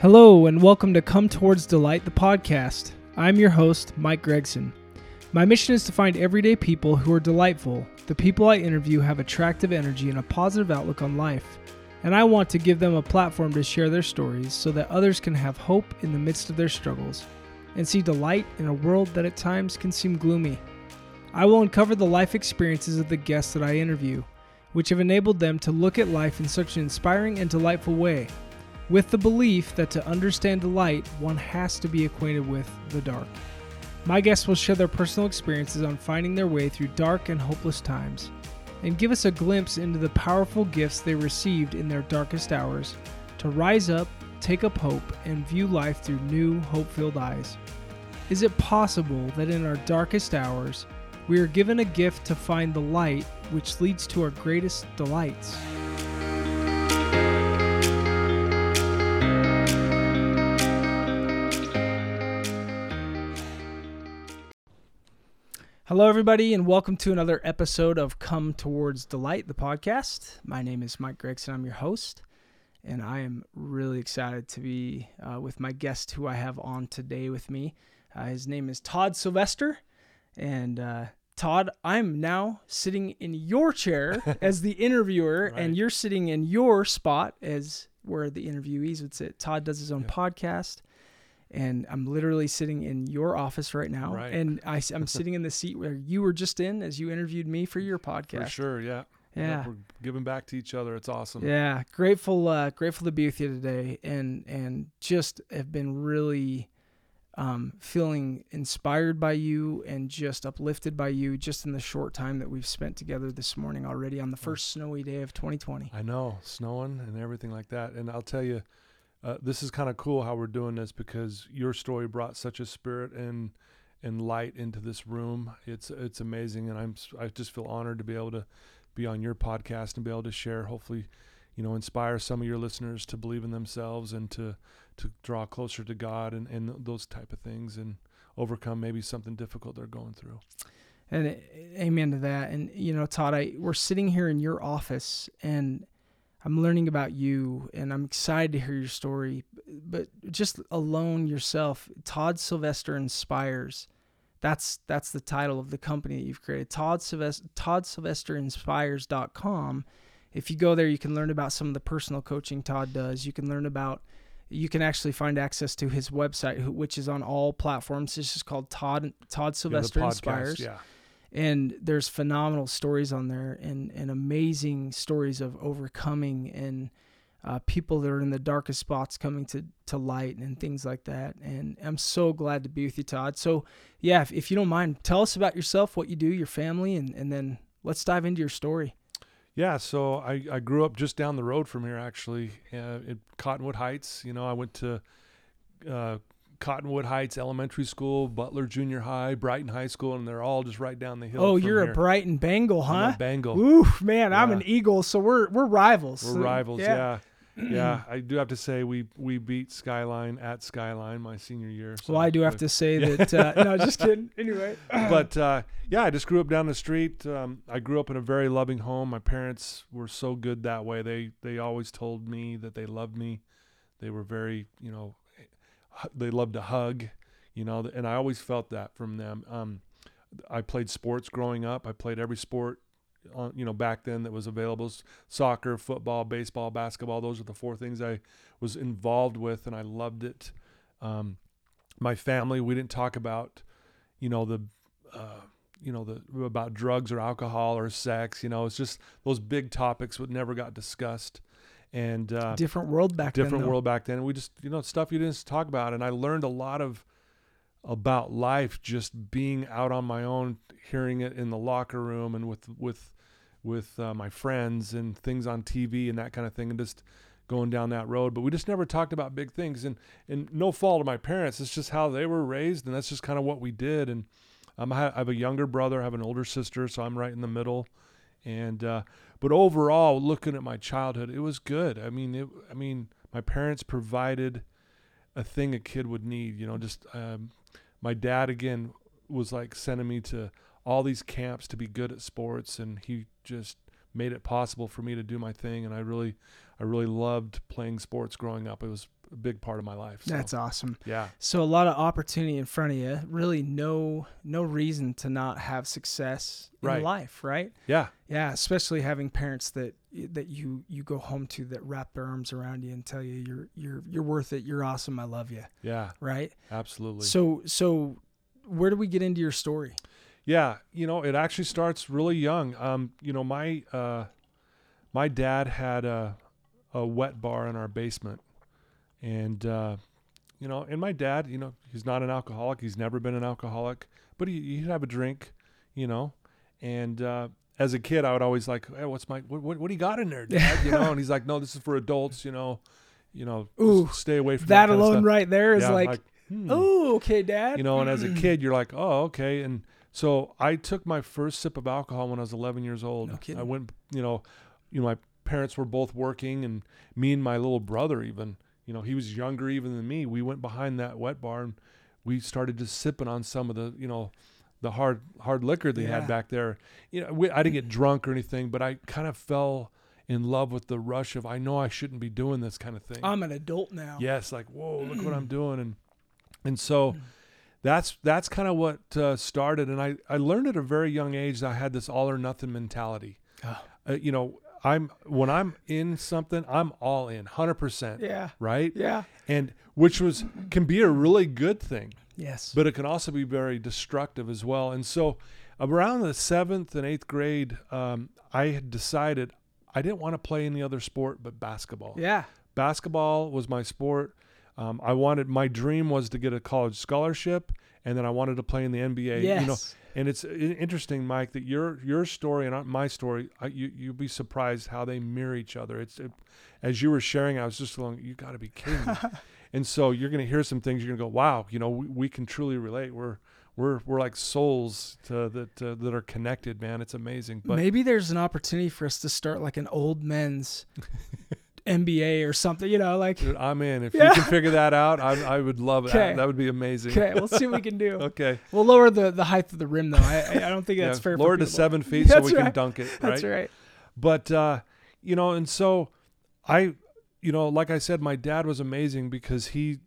Hello, and welcome to Come Towards Delight, the podcast. I'm your host, Mike Gregson. My mission is to find everyday people who are delightful. The people I interview have attractive energy and a positive outlook on life. And I want to give them a platform to share their stories so that others can have hope in the midst of their struggles and see delight in a world that at times can seem gloomy. I will uncover the life experiences of the guests that I interview, which have enabled them to look at life in such an inspiring and delightful way, with the belief that to understand the light, one has to be acquainted with the dark. My guests will share their personal experiences on finding their way through dark and hopeless times and give us a glimpse into the powerful gifts they received in their darkest hours to rise up, take up hope, and view life through new, hope filled eyes. Is it possible that in our darkest hours, we are given a gift to find the light which leads to our greatest delights? Hello, everybody, and welcome to another episode of Come Towards Delight, the podcast. My name is Mike Gregson. I'm your host, and I am really excited to be uh, with my guest who I have on today with me. Uh, his name is Todd Sylvester. And uh, Todd, I'm now sitting in your chair as the interviewer, Right. and you're sitting in your spot as where the interviewees would sit. Todd does his own Yeah. podcast and I'm literally sitting in your office right now, Right. and I, am sitting in the seat where you were just in as you interviewed me for your podcast. For sure, yeah. Yeah, We're giving back to each other. It's awesome. yeah. Grateful, uh, grateful to be with you today, and and just have been really um, feeling inspired by you and just uplifted by you just in the short time that we've spent together this morning already on the first snowy day of 2020. I know, snowing and everything like that. And I'll tell you, uh, this is kind of cool how we're doing this because your story brought such a spirit and and light into this room. It's it's amazing, and I'm I just feel honored to be able to be on your podcast and be able to share. Hopefully, you know, inspire some of your listeners to believe in themselves and to to draw closer to God and and those type of things and overcome maybe something difficult they're going through. And uh, amen to that. And you know, Todd, I we're sitting here in your office, and I'm learning about you, and I'm excited to hear your story. But just alone yourself, Todd Sylvester inspires. That's that's the title of the company that you've created. Todd Sylvester Todd Sylvester Inspires.com. If you go there, you can learn about some of the personal coaching Todd does. You can learn about you can actually find access to his website, which is on all platforms. It's just called Todd Todd Yeah, Sylvester podcast, Inspires Yeah. And there's phenomenal stories on there and, and amazing stories of overcoming and uh, people that are in the darkest spots coming to, to light and things like that. And i'm so glad to be with you todd. So yeah if, if you don't mind tell us about yourself what you do your family and, and then let's dive into your story. Yeah, so I, I grew up just down the road from here, actually, uh, in Cottonwood Heights. You know, I went to uh, Cottonwood Heights Elementary School, Butler Junior High, Brighton High School, and they're all just right down the hill. oh you're here. a brighton bengal huh Bengal. Oof, man i'm an eagle so we're we're rivals We're So, rivals, yeah. yeah. I do have to say we we beat Skyline at Skyline my senior year. So well i do have to say that uh, no just kidding anyway but uh, yeah, I just grew up down the street. Um, I grew up in a very loving home. My parents were so good that way. They they always told me that they loved me. They were very, you know, they loved to hug, you know, and I always felt that from them. Um, I played sports growing up. I played every sport, on, you know, back then that was available: soccer, football, baseball, basketball. Those are the four things I was involved with, and I loved it. Um, my family, we didn't talk about, you know, the uh, you know the about drugs or alcohol or sex you know it's just those big topics that never got discussed and uh, different world back then different though. world back then. We just you know stuff you didn't talk about. And i learned a lot of about life just being out on my own hearing it in the locker room and with with with uh, my friends and things on tv and that kind of thing and just going down that road. But we just never talked about big things. And and no fault of my parents. It's just how they were raised and that's just kind of what we did. And um, I have a younger brother. I have an older sister. So I'm right in the middle. And uh, but overall looking at my childhood it was good i mean it i mean my parents provided a thing a kid would need you know just um, my dad again was like sending me to all these camps to be good at sports and he just made it possible for me to do my thing and I really I really loved playing sports growing up. It was a big part of my life. So, That's awesome. yeah, So a lot of opportunity in front of you. Really, no no reason to not have success in Right. life, right? yeah, Yeah, especially having parents that that you you go home to that wrap their arms around you and tell you you're you're you're worth it. You're awesome. I love you. yeah, Right. absolutely. So so where do we get into your story? Yeah, you know, it actually starts really young. Um, you know, my uh, my dad had a a wet bar in our basement, and uh, you know, and my dad, you know, he's not an alcoholic. He's never been an alcoholic, but he, he'd have a drink, you know, and uh, as a kid, I would always like, hey, what's my what, what what do you got in there, Dad? You know, and he's like, no, this is for adults, you know, you know, Ooh, stay away from That that, alone right there is Yeah, like, hmm oh, okay, Dad. you know and as a kid you're like oh okay and so i took my first sip of alcohol when i was 11 years old No kidding. i went you know you know my parents were both working and me and my little brother even you know he was younger even than me we went behind that wet bar and we started just sipping on some of the you know the hard hard liquor they Yeah. had back there you know we, i didn't get drunk or anything but i kind of fell in love with the rush of i know i shouldn't be doing this kind of thing I'm an adult now. yes like whoa look what i'm doing and and so that's that's kind of what uh, started and I, I learned at a very young age that i had this all or nothing mentality Oh. uh, you know i'm when i'm in something i'm all in 100% Yeah. right Yeah. and which was can be a really good thing Yes. but it can also be very destructive as well. And so, around the seventh and eighth grade, um, I had decided I didn't want to play any other sport but basketball. yeah. Basketball was my sport. Um, I wanted my dream was to get a college scholarship, and then I wanted to play in the NBA. Yes. You know, and it's interesting, Mike, that your your story and my story, I, you you'd be surprised how they mirror each other. It's it, as you were sharing, I was just going, you got to be kidding me. and so you're going to hear some things. You're going to go, wow, you know, we, we can truly relate. We're we're we're like souls to, that uh, that are connected, man. It's amazing. But Maybe there's an opportunity for us to start like an old men's NBA or something, you know, like dude, I'm in. If Yeah. you can figure that out, I, I would love it. Okay. That would be amazing. okay, we'll see what we can do. Okay. We'll lower the, the height of the rim though. I I don't think that's yeah, fair. Lower to seven feet so we can dunk it. Right. That's right. But uh, you know, and so I, you know, like I said, my dad was amazing because he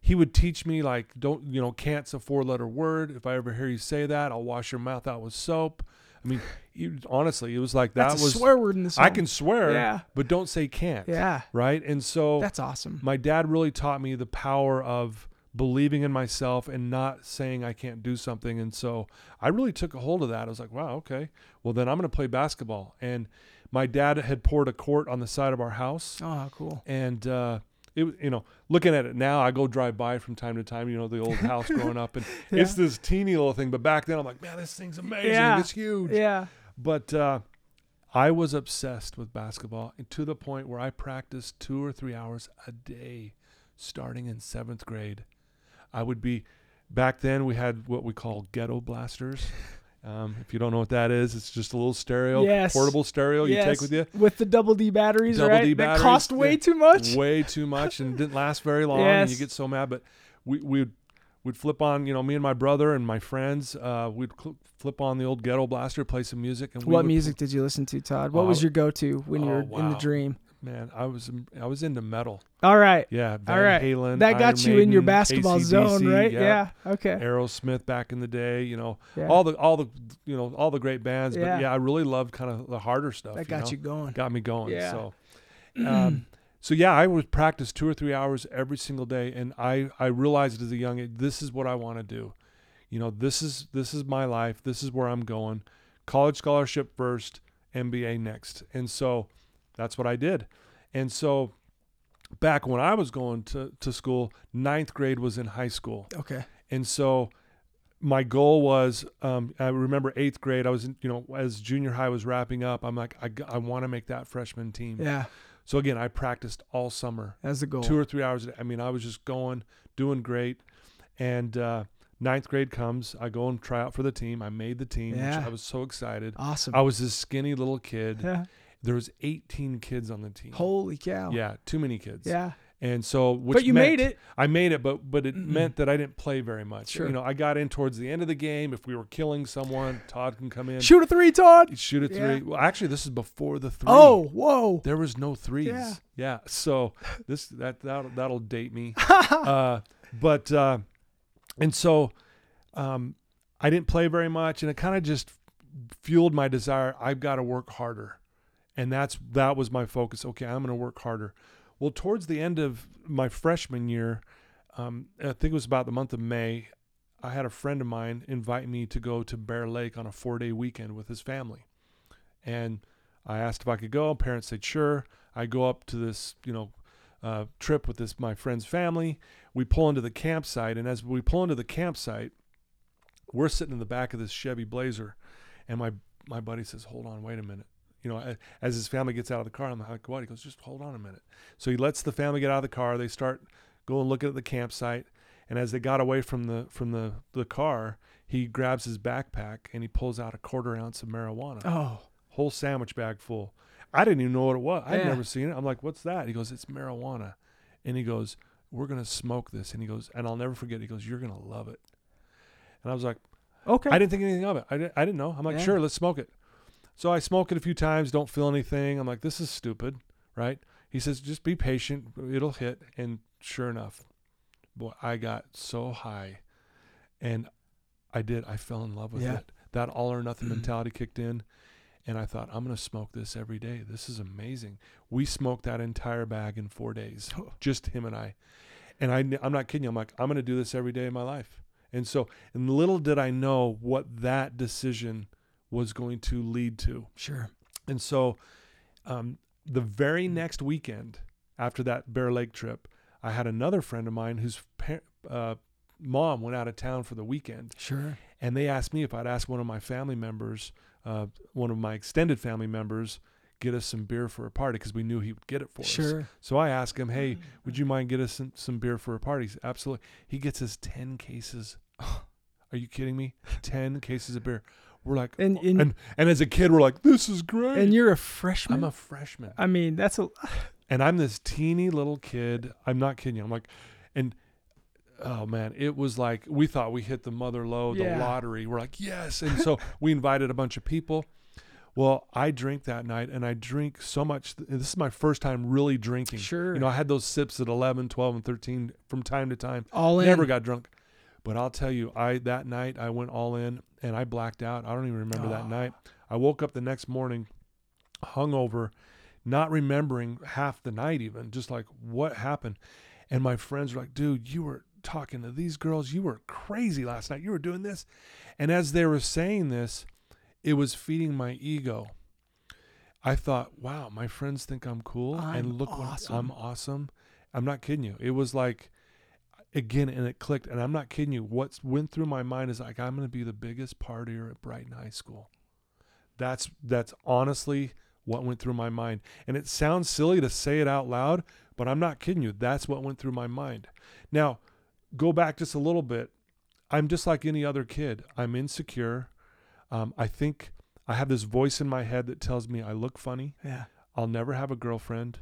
he would teach me like don't you know can't's a four letter word. If I ever hear you say that, I'll wash your mouth out with soap. I mean, honestly, it was like that was swear word in this. I can swear, Yeah. but don't say can't. Yeah. Right. And so That's awesome. my dad really taught me the power of believing in myself and not saying I can't do something. And so I really took a hold of that. I was like, wow, okay. Well, then I'm going to play basketball. And my dad had poured a court on the side of our house. Oh, how cool. And, uh, it, you know, looking at it now, I go drive by from time to time, you know, the old house growing up, and it's this teeny little thing. But back then, I'm like, man, this thing's amazing. Yeah. It's huge. Yeah. But uh, I was obsessed with basketball and to the point where I practiced two or three hours a day starting in seventh grade. I would be, back then, we had what we call ghetto blasters. Um, if you don't know what that is, it's just a little stereo, Yes. portable stereo you yes. take with you. With the double D batteries, Double right? D that batteries, cost way yeah. too much. Way too much and didn't last very long. Yes. And you get so mad. But we we would we'd flip on, you know, me and my brother and my friends, uh, we'd cl- flip on the old ghetto blaster, play some music. And What music did you listen to, Todd? What Oh, was your go-to when you oh, were in the dream? Man, I was I was into metal. All right. Yeah, Van All right. Halen. That got Iron you in your basketball AC/DC, zone, right? Yeah. Yeah. Okay. Aerosmith back in the day, you know, Yeah. all the all the you know all the great bands. Yeah. But yeah, I really loved kind of the harder stuff. that got know? you going. got me going. Yeah. So, um, so yeah, I would practice two or three hours every single day, and I I realized as a young age, this is what I want to do. You know, this is this is my life. This is where I'm going. College scholarship first, NBA next, and so that's what I did. And so, back when I was going to to school, ninth grade was in high school. Okay. And so my goal was, um, I remember eighth grade, I was, in, you know, as junior high was wrapping up, I'm like, i, I want to make that freshman team. Yeah. So again, I practiced all summer, as the goal. two or three hours. a day. I mean, I was just going, doing great. And uh, ninth grade comes, I go and try out for the team. I made the team, Yeah. which I was so excited. Awesome. I was this skinny little kid. yeah. There was 18 kids on the team. Holy cow. Yeah, too many kids. Yeah. And so, which but you meant- made it. I made it, but but it meant that I didn't play very much. Sure. You know, I got in towards the end of the game. If we were killing someone, Todd can come in, Shoot a three, Todd. shoot a three. Yeah. Well, actually, this is before the three. Oh, whoa. there was no threes. Yeah. Yeah. So this that that that'll date me. uh, but uh, and so um, I didn't play very much, and it kind of just fueled my desire. I've got to work harder, and that's that was my focus. Okay, I'm going to work harder. Well, towards the end of my freshman year, um, I think it was about the month of May. I had a friend of mine invite me to go to Bear Lake on a four day weekend with his family. And I asked if I could go. Parents said sure. I go up to this, you know, uh, trip with this my friend's family. We pull into the campsite, and as we pull into the campsite, we're sitting in the back of this Chevy Blazer, and my my buddy says, "Hold on, wait a minute." You know, as his family gets out of the car, I'm like, "What?" He goes, "Just hold on a minute." So he lets the family get out of the car. They start going looking at the campsite, and as they got away from the from the the car, he grabs his backpack and he pulls out a quarter ounce of marijuana Oh, whole sandwich bag full. I didn't even know what it was. I'd Yeah. never seen it. I'm like, what's that? He goes, it's marijuana. And he goes, we're going to smoke this. And he goes, and I'll never forget. He goes, you're going to love it. And I was like, okay. I didn't think anything of it. I didn't, I didn't know. I'm like, Yeah. sure, let's smoke it. So I smoke it a few times, don't feel anything. I'm like, this is stupid, right? He says, just be patient. It'll hit. And sure enough, boy, I got so high. And I did. I fell in love with Yeah. it. That all or nothing mm-hmm. mentality kicked in. And I thought, I'm going to smoke this every day. This is amazing. We smoked that entire bag in four days, oh. just him and I. And I, I'm not kidding you. I'm like, I'm going to do this every day of my life. And so, and little did I know what that decision was going to lead to. sure. And so, um, the very next weekend after that Bear Lake trip, I had another friend of mine whose par- uh, mom went out of town for the weekend, Sure. and they asked me if I'd ask one of my family members, uh, one of my extended family members, get us some beer for a party because we knew he would get it for us. Sure. So I asked him, "Hey, would you mind get us some, some beer for a party?" He said, Absolutely. He gets us ten cases. Are you kidding me? Ten cases of beer. We're like, And oh. and, and and as a kid, we're like, "This is great." and you're a freshman. I'm a freshman, I mean, that's a and I'm this teeny little kid. I'm not kidding you. I'm like, and oh man, it was like we thought we hit the mother Yeah. the lottery. We're like, yes, and so we invited a bunch of people. Well, I drink that night, and I drink so much. This is my first time really drinking. sure. You know, I had those sips at 11, 12, and 13 from time to time. all in. Never got drunk. But I'll tell you, I that night I went all in and I blacked out. I don't even remember Oh. that night. I woke up the next morning hungover, not remembering half the night even, just like what happened. And my friends were like, dude, you were talking to these girls. You were crazy last night. You were doing this. And as they were saying this, it was feeding my ego. I thought, wow, my friends think I'm cool. I'm and look awesome. what I'm awesome. I'm not kidding you. It was like, again, and it clicked. And I'm not kidding you. What went through my mind is like, I'm going to be the biggest partier at Brighton High School. That's that's honestly what went through my mind. And it sounds silly to say it out loud, but I'm not kidding you. That's what went through my mind. Now, go back just a little bit. I'm just like any other kid. I'm insecure. Um, I think I have this voice in my head that tells me I look funny. yeah. I'll never have a girlfriend.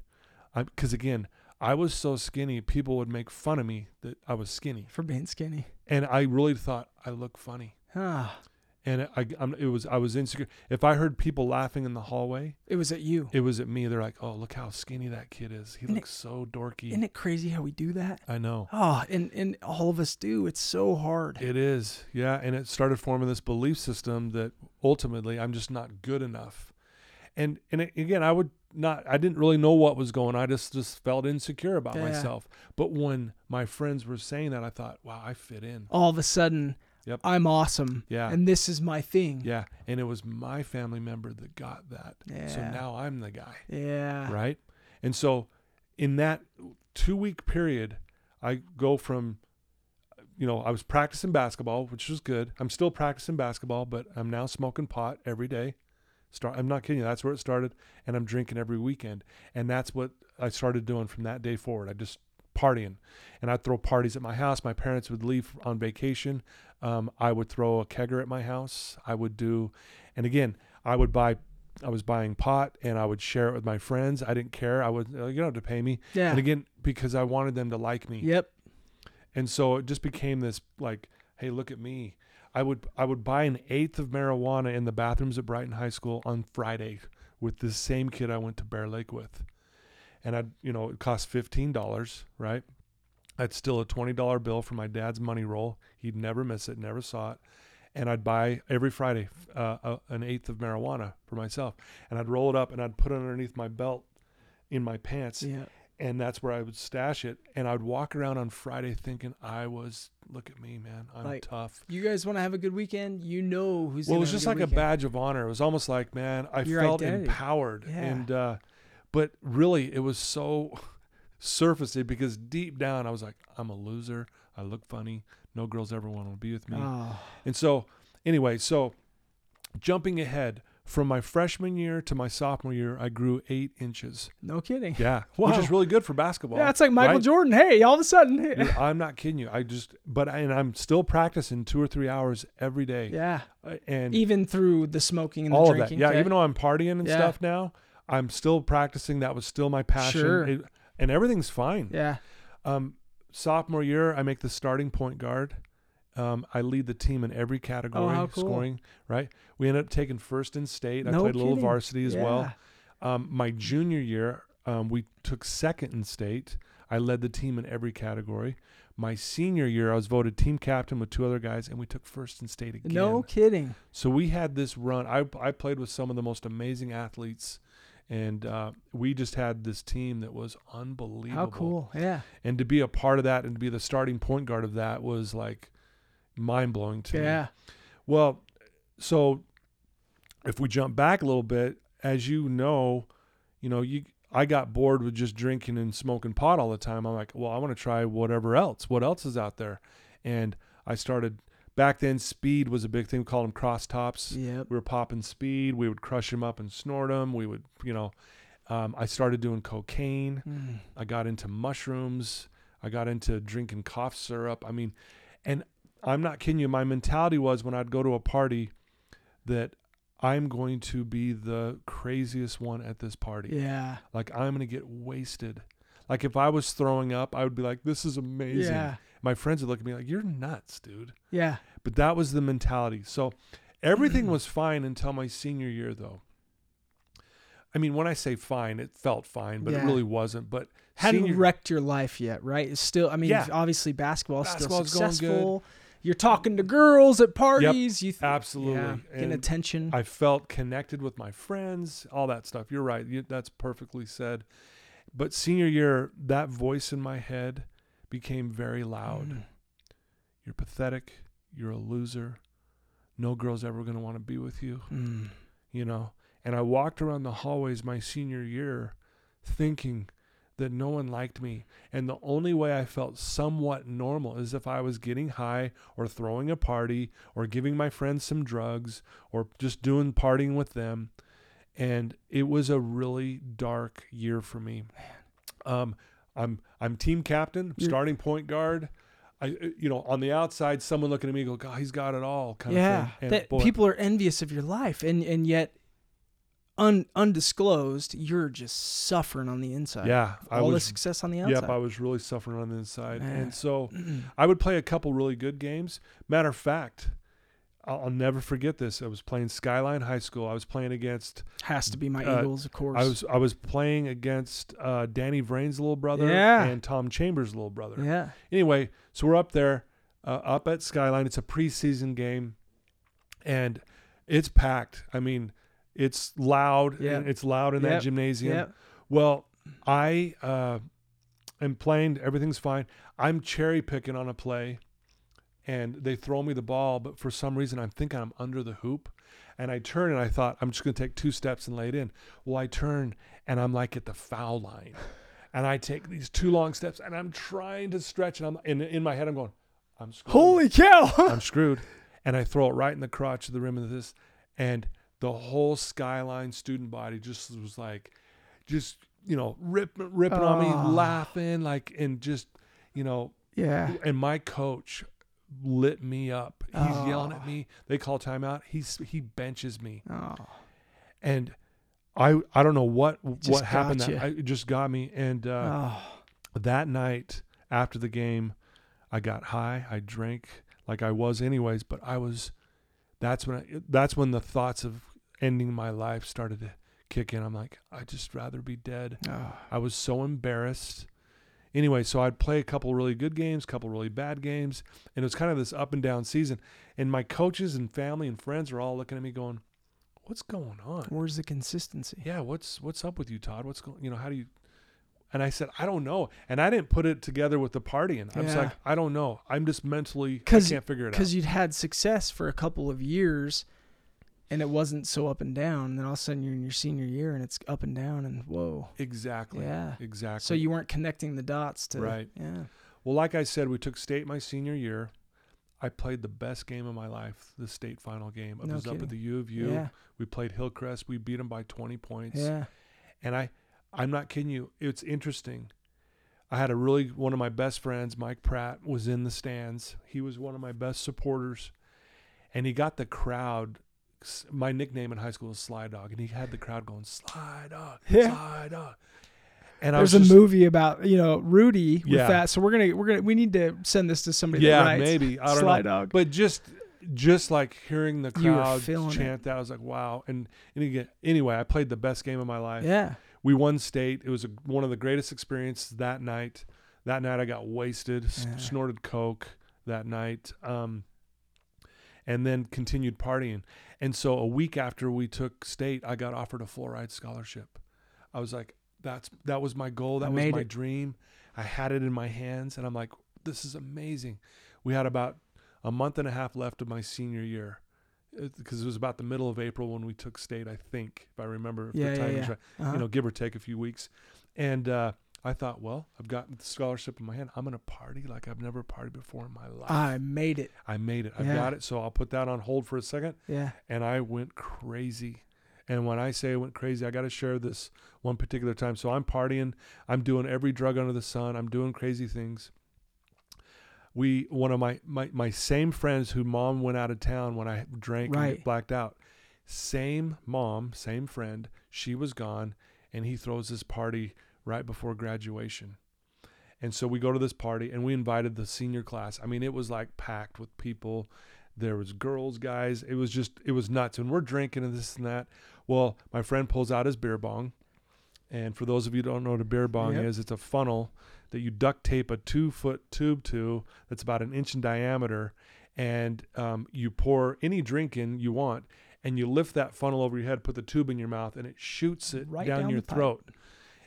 Because again, I was so skinny, people would make fun of me that I was skinny. For being skinny. And I really thought I look funny. Ah, And I, I'm, it was I was insecure. If I heard people laughing in the hallway, it was at you. it was at me. They're like, "Oh, look how skinny that kid is. He Isn't looks so dorky." Isn't it crazy how we do that? I know. Oh, and and all of us do. It's so hard. It is, yeah, and it started forming this belief system that ultimately I'm just not good enough, and and it, again I would not I didn't really know what was going. on. I just just felt insecure about Yeah. myself. But when my friends were saying that, I thought, wow, I fit in. all of a sudden, Yep. I'm awesome. Yeah. And this is my thing. Yeah, and it was my family member that got that. So now I'm the guy, Yeah. right? And so in that 2 week period, I go from you know, I was practicing basketball, which was good. I'm still practicing basketball, but I'm now smoking pot every day. Start I'm not kidding you, that's where it started and I'm drinking every weekend. And that's what I started doing from that day forward. I just partying. And I'd throw parties at my house. My parents would leave on vacation. Um, I would throw a kegger at my house. I would do and again, I would buy I was buying pot and I would share it with my friends. I didn't care. I would, you don't have to pay me. Yeah. And again, because I wanted them to like me. Yep. And so it just became this like, hey, look at me. I would I would buy an eighth of marijuana in the bathrooms at Brighton High School on Friday with this same kid I went to Bear Lake with. And I'd you know, it cost fifteen dollars, right? I'd steal a twenty dollar bill from my dad's money roll. He'd never miss it, never saw it. And I'd buy every Friday uh, uh, an eighth of marijuana for myself, and I'd roll it up and I'd put it underneath my belt in my pants, Yeah. And that's where I would stash it. And I'd walk around on Friday thinking I was, look at me, man, I'm Like, tough. You guys want to have a good weekend? You know who's. Well, it was just good like a badge of honor. It was almost like, man, I Your felt identity. empowered, Yeah. and uh, but really, it was so surfacey because deep down, I was like, I'm a loser. I look funny. No girls ever want to be with me. Oh, And so, anyway, so jumping ahead from my freshman year to my sophomore year, I grew eight inches. no kidding. Yeah, which is really good for basketball. Yeah, it's like Michael right? Jordan. Hey, all of a sudden. Dude, I'm not kidding you. I just, but I, and I'm still practicing two or three hours every day. yeah. Uh, and Even through the smoking and the all of drinking. that. Yeah, okay? even though I'm partying and Yeah. stuff now, I'm still practicing. That was still my passion. Sure. It- and everything's fine. Yeah. Um, sophomore year, I make the starting point guard. Um, I lead the team in every category, Oh, cool. scoring. Right. We ended up taking first in state. I No played a little varsity as well. Um, my junior year, um, we took second in state. I led the team in every category. My senior year, I was voted team captain with two other guys, and we took first in state again. No kidding. So we had this run. I I played with some of the most amazing athletes, and uh, we just had this team that was unbelievable. How cool. Yeah. And to be a part of that and to be the starting point guard of that was like mind blowing to me. Yeah. Well, so if we jump back a little bit, as you know, you know, you I got bored with just drinking and smoking pot all the time. I'm like, well, I want to try whatever else. What else is out there? And I started back then. Speed was a big thing. We called them cross tops. Yep. We were popping speed. We would crush them up and snort them. We would, you know, um, I started doing cocaine. Mm. I got into mushrooms. I got into drinking cough syrup. I mean, and I'm not kidding you. My mentality was when I'd go to a party that I'm going to be the craziest one at this party. Yeah. Like I'm going to get wasted. Like if I was throwing up, I would be like, this is amazing. Yeah. My friends would look at me like, you're nuts, dude. Yeah. But that was the mentality. So everything Mm. was fine until my senior year, though. I mean, when I say fine, it felt fine, but it really wasn't. But Hadn't senior- wrecked your life yet, right? It's still, I mean, Yeah. obviously basketball is still Basketball's going good. You're talking to girls at parties. You th- Absolutely. Yeah, getting attention. I felt connected with my friends, all that stuff. You're right. You, that's perfectly said. But senior year, that voice in my head became very loud. Mm. You're pathetic. You're a loser. No girl's ever going to want to be with you, Mm. you know? And I walked around the hallways my senior year thinking that no one liked me. And the only way I felt somewhat normal is if I was getting high or throwing a party or giving my friends some drugs or just doing partying with them. And it was a really dark year for me. Um, I'm I'm team captain, starting point guard. I uh, you know on the outside, someone looking at me go, God, he's got it all, kind yeah, of thing. And that boy, people are envious of your life, and and yet, un, undisclosed, you're just suffering on the inside. yeah, I all the success on the outside. Yep, I was really suffering on the inside. Man. And so Mm. I would play a couple really good games. Matter of fact, I'll, I'll never forget this. I was playing Skyline High School. I was playing against Has to be my Uh, Eagles, of course. I was I was playing against uh, Danny Vranes' little brother Yeah. and Tom Chambers' little brother. yeah, Anyway, so we're up there, uh, up at Skyline. It's a preseason game, and it's packed. I mean, it's loud. And It's loud in Yep. that gymnasium. yeah. Well, I uh, am playing. Everything's fine. I'm cherry picking on a play, and they throw me the ball, but for some reason I'm thinking I'm under the hoop, and I turn and I thought I'm just going to take two steps and lay it in. Well, I turn and I'm like at the foul line, and I take these two long steps and I'm trying to stretch, and I'm in in my head I'm going, I'm screwed. Holy cow! I'm screwed. And I throw it right in the crotch of the rim of this. And the whole skyline student body just was like, just, you know, rip, ripping on Ah. me, laughing, like, and just, you know, yeah, and my coach lit me up. He's yelling Ah. at me. They call timeout. He's, he benches me. oh, And I I don't know what Just what happened. That, I, it just got me. And uh, oh, that night after the game, I got high. I drank like I was anyways, but I was. That's when I, that's when the thoughts of ending my life started to kick in. I'm like, I just rather be dead. oh. I was so embarrassed. Anyway, so I'd play a couple really good games, couple really bad games, and it was kind of this up and down season. And my coaches and family and friends are all looking at me going, "What's going on? Where's the consistency? Yeah, what's what's up with you, Todd? What's going? You know, how do you?" And I said, "I don't know." And I didn't put it together with the partying. I was Yeah. like, "I don't know. I'm just mentally, I 'Cause- can't figure it out." Because you'd had success for a couple of years, and it wasn't so up and down. And then all of a sudden you're in your senior year, and it's up and down, and whoa. Exactly. Yeah. Exactly. So you weren't connecting the dots to Right. Yeah. Well, like I said, we took state my senior year. I played the best game of my life, the state final game. It No was up at the U of U. Yeah. We played Hillcrest. We beat them by 20 points. Yeah. And I, I'm not kidding you. It's interesting. I had a really one of my best friends, Mike Pratt, was in the stands. He was one of my best supporters, and he got the crowd. My nickname in high school was Sly Dog, and he had the crowd going Sly Dog, Yeah. Sly Dog. And I There's a just, movie about you know Rudy with Yeah. that, so we're gonna we're gonna we need to send this to somebody. yeah, maybe I don't Sly know. Dog. But just just like hearing the crowd feeling it. chant that, I was like, wow. And, and again, anyway, I played the best game of my life. Yeah. We won state. It was a, one of the greatest experiences that night. That night I got wasted, s- Yeah. snorted coke that night, um, and then continued partying. And so a week after we took state, I got offered a full ride scholarship. I was like, that's that was my goal. I That was made my it. dream. I had it in my hands, and I'm like, this is amazing. We had about a month and a half left of my senior year because it was about the middle of April when we took state, I think, if I remember Yeah, the yeah, yeah. right Uh-huh. you know, give or take a few weeks. And uh, I thought, well, I've got the scholarship in my hand. I'm gonna party like I've never partied before in my life. I made it. I made it. I got it. So I'll put that on hold for a second. Yeah. And I went crazy. And when I say I went crazy, I got to share this one particular time. So I'm partying. I'm doing every drug under the sun. I'm doing crazy things. We one of my my, my same friends who mom went out of town when I drank Right. and blacked out. Same mom, same friend. She was gone, and he throws this party right before graduation. And so we go to this party, and we invited the senior class. I mean, it was like packed with people. There was girls, guys. It was just, it was nuts. And we're drinking and this and that. Well, my friend pulls out his beer bong. And for those of you who don't know what a beer bong Yep. is, it's a funnel that you duct tape a two foot tube to that's about an inch in diameter. And um, you pour any drink in you want, and you lift that funnel over your head, put the tube in your mouth, and it shoots it Right down, down your throat.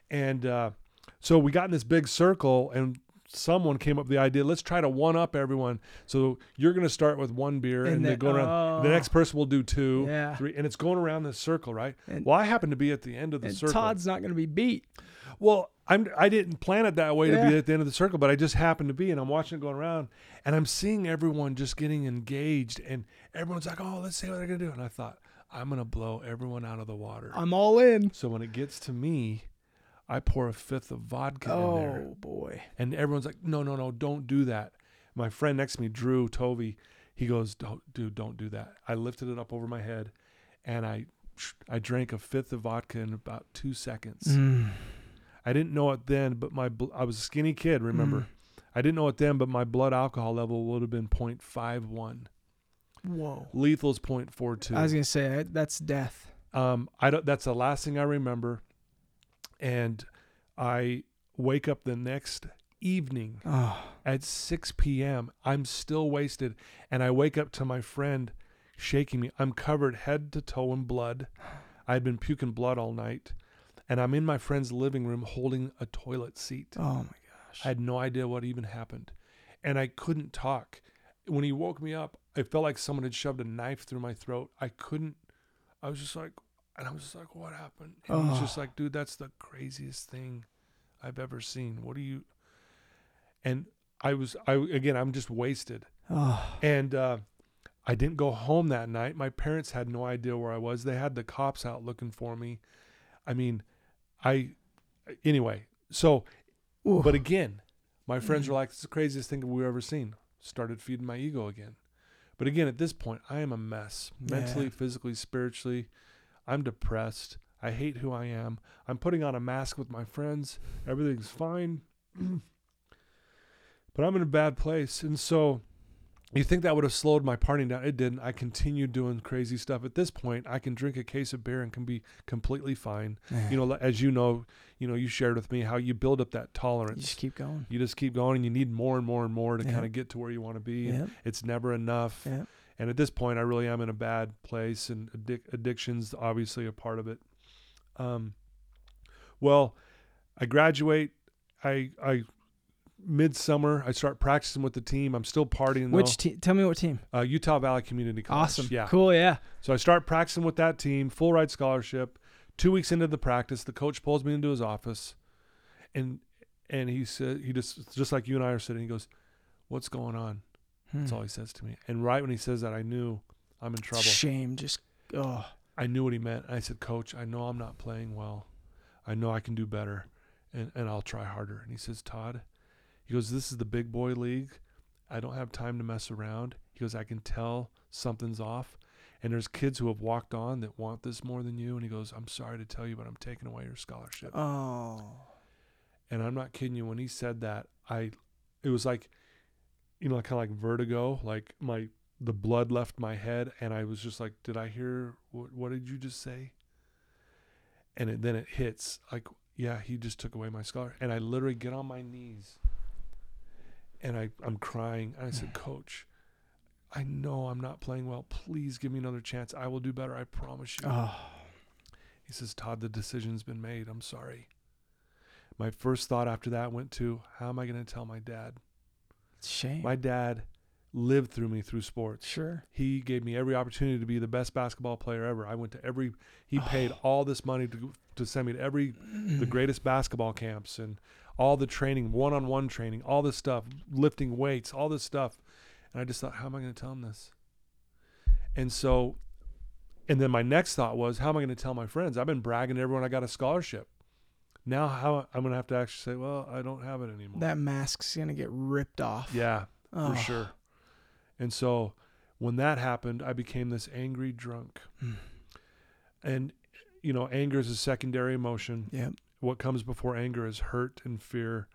And uh, so we got in this big circle, and someone came up with the idea let's try to one up everyone. So you're going to start with one beer, and, And then go around. The oh. next person will do two, Yeah. three, and it's going around this circle, right? And- well, I happen to be at the end of the And circle. Todd's not gonna be beat. Well, I'm I didn't plan it that way to be at the end of the circle, but I just happened to be, and I'm watching it going around, and I'm seeing everyone just getting engaged, and everyone's like, "Oh, let's see what they're gonna do," and I thought, I'm gonna blow everyone out of the water. I'm all in. so when it gets to me, I pour a fifth of vodka in there, Oh boy. and everyone's like, "No, no, no, don't do that." My friend next to me, Drew Tovey, he goes, don't, "Dude, don't do that." I lifted it up over my head, and I I drank a fifth of vodka in about two seconds. Mm. I didn't know it then, but my bl- I was a skinny kid. Remember, Mm. I didn't know it then, but my blood alcohol level would have been 0.51. Whoa. Lethal's 0.42. I was gonna say that's death. um, I don't. That's the last thing I remember. And I wake up the next evening Oh. at 6 p.m. I'm still wasted, and I wake up to my friend shaking me. I'm covered head to toe in blood. I had been puking blood all night, and I'm in my friend's living room holding a toilet seat. Oh my gosh. I had no idea what even happened. And I couldn't talk. When he woke me up, I felt like someone had shoved a knife through my throat. I couldn't, I was just like, and I was just like, what happened? And he's just like, dude, that's the craziest thing I've ever seen. What do you, and I was, I, again, I'm just wasted. oh. And, uh, I didn't go home that night. My parents had no idea where I was. They had the cops out looking for me. I mean, I, anyway, so Ooh. but again, my friends Mm. were like, it's the craziest thing we've ever seen." Started feeding my ego again. But again, at this point, I am a mess, mentally, Yeah. physically, spiritually. I'm depressed. I hate who I am. I'm putting on a mask with my friends. Everything's fine. but I'm in a bad place. And so you think that would have slowed my partying down? It didn't. I continued doing crazy stuff. At this point, I can drink a case of beer and can be completely fine. You know, as you know, you know, you shared with me how you build up that tolerance. you just keep going. You just keep going, and you need more and more and more to Yeah. kind of get to where you want to be. It's never enough. Yep. And at this point, I really am in a bad place, and addic- addiction's obviously a part of it. Um, well, I graduate. I I midsummer. I start practicing with the team. I'm still partying. Which team? Tell me what team. Uh, Utah Valley Community College. Awesome. Yeah. Cool. Yeah. So I start practicing with that team, full ride scholarship. Two weeks into the practice, the coach pulls me into his office, and and he said he just just like you and I are sitting. He goes, "What's going on?" That's Hmm. all he says to me. And right when he says that, I knew I'm in trouble. Shame. Just oh. I knew what he meant. I said, Coach, I know I'm not playing well. I know I can do better, and and I'll try harder. And he says, Todd, he goes, this is the big boy league. I don't have time to mess around. He goes, I can tell something's off. And there's kids who have walked on that want this more than you. And he goes, I'm sorry to tell you, but I'm taking away your scholarship. Oh. And I'm not kidding you. When he said that, I, it was like, you know, kind of like vertigo. Like my, the blood left my head, and I was just like, did I hear what? What did you just say? And it, then it hits like, yeah, he just took away my scholarship, and I literally get on my knees, and I, I'm crying, and I said, Coach. I know I'm not playing well. Please give me another chance. I will do better. I promise you. Oh. He says, Todd, the decision's been made. I'm sorry. My first thought after that went to, how am I going to tell my dad? Shame. My dad lived through me through sports. sure. He gave me every opportunity to be the best basketball player ever. I went to every, he oh. paid Oh. all this money to, to send me to every, the greatest basketball camps and all the training, one on one training, all this stuff, lifting weights, all this stuff. And I just thought, how am I going to tell him this? And so, and then my next thought was, how am I going to tell my friends? I've been bragging to everyone I got a scholarship. Now, how I'm going to have to actually say, well, I don't have it anymore. That mask's gonna get ripped off. yeah, Oh. for sure. And so, when that happened, I became this angry drunk. Mm. And, you know, anger is a secondary emotion. Yep. what comes before anger is hurt and fear.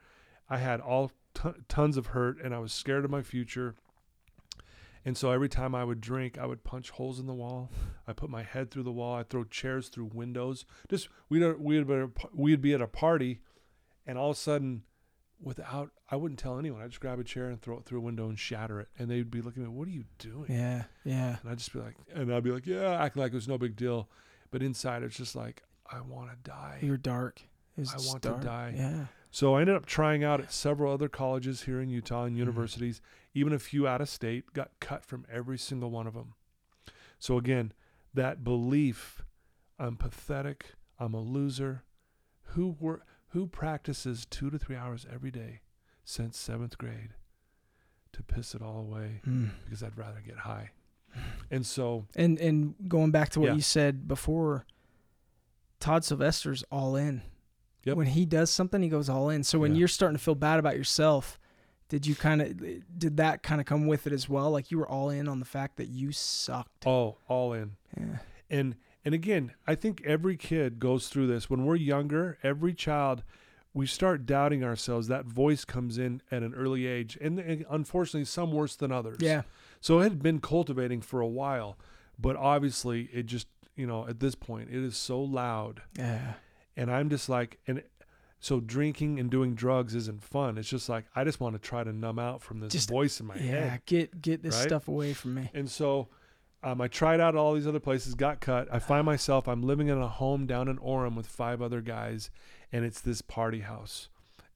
I had all t- tons of hurt and I was scared of my future. And so every time I would drink, I would punch holes in the wall. I put my head through the wall. I throw chairs through windows. Just we'd uh, we'd be at we'd be at a party, and all of a sudden, without I wouldn't tell anyone. I'd just grab a chair and throw it through a window and shatter it. And they'd be looking at me, "What are you doing?" Yeah. Yeah. And I'd just be like, and I'd be like, "Yeah," acting like it was no big deal, but inside it's just like, I want to die. You're dark. It was I want to die. Yeah. So I ended up trying out at several other colleges here in Utah Mm-hmm. and universities, even a few out of state, got cut from every single one of them. So again, that belief I'm pathetic, I'm a loser, who wor- who practices 2 to 3 hours every day since 7th grade to piss it all away Mm. because I'd rather get high. And so And and going back to what Yeah. you said before, Todd Sylvester's all in. Yep. When he does something, he goes all in. So when Yeah. you're starting to feel bad about yourself, did you kind of did that kind of come with it as well? Like you were all in on the fact that you sucked. all all in. Yeah. and and again i think every kid goes through this when we're younger every child we start doubting ourselves that voice comes in at an early age and, and unfortunately some worse than others Yeah. so it had been cultivating for a while but obviously it just you know at this point it is so loud Yeah. And i'm just like and so drinking and doing drugs isn't fun it's just like i just want to try to numb out from this Just- voice in my Yeah. head Get get this Right? stuff away from me. and so um, I tried out all these other places, got cut. I find myself, I'm living in a home down in Orem with five other guys, and it's this party house.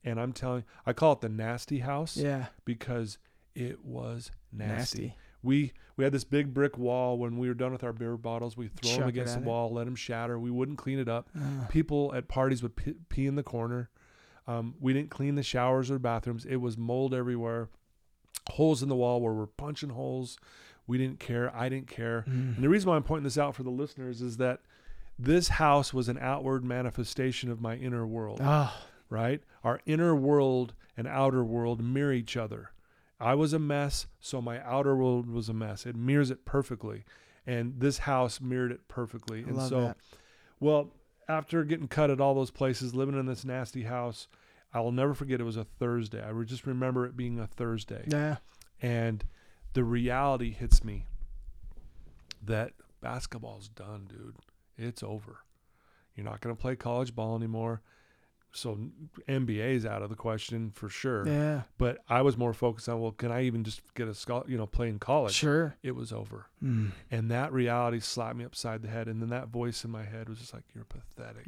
And I'm telling, I call it the nasty house Yeah. because it was nasty. Nasty. We we had this big brick wall. When we were done with our beer bottles, we throw Chuck them against the it. wall, let them shatter. We wouldn't clean it up. Uh, People at parties would pee, pee in the corner. Um, we didn't clean the showers or bathrooms. It was mold everywhere, holes in the wall where we're punching holes. We didn't care. I didn't care. mm. And the reason why I'm pointing this out for the listeners is that this house was an outward manifestation of my inner world, Oh, right? Our inner world and outer world mirror each other. I was a mess, so my outer world was a mess. It mirrors it perfectly. And this house mirrored it perfectly. I and love so, that. well, after getting cut at all those places, living in this nasty house, I will never forget it was a Thursday. I just remember it being a Thursday. Yeah. And the reality hits me that basketball's done, dude. It's over. You're not going to play college ball anymore. So NBA is out of the question for sure. Yeah. But I was more focused on, well, can I even just get a scholar, you know, play in college? Sure. It was over. Mm. And that reality slapped me upside the head. And then that voice in my head was just like, you're pathetic.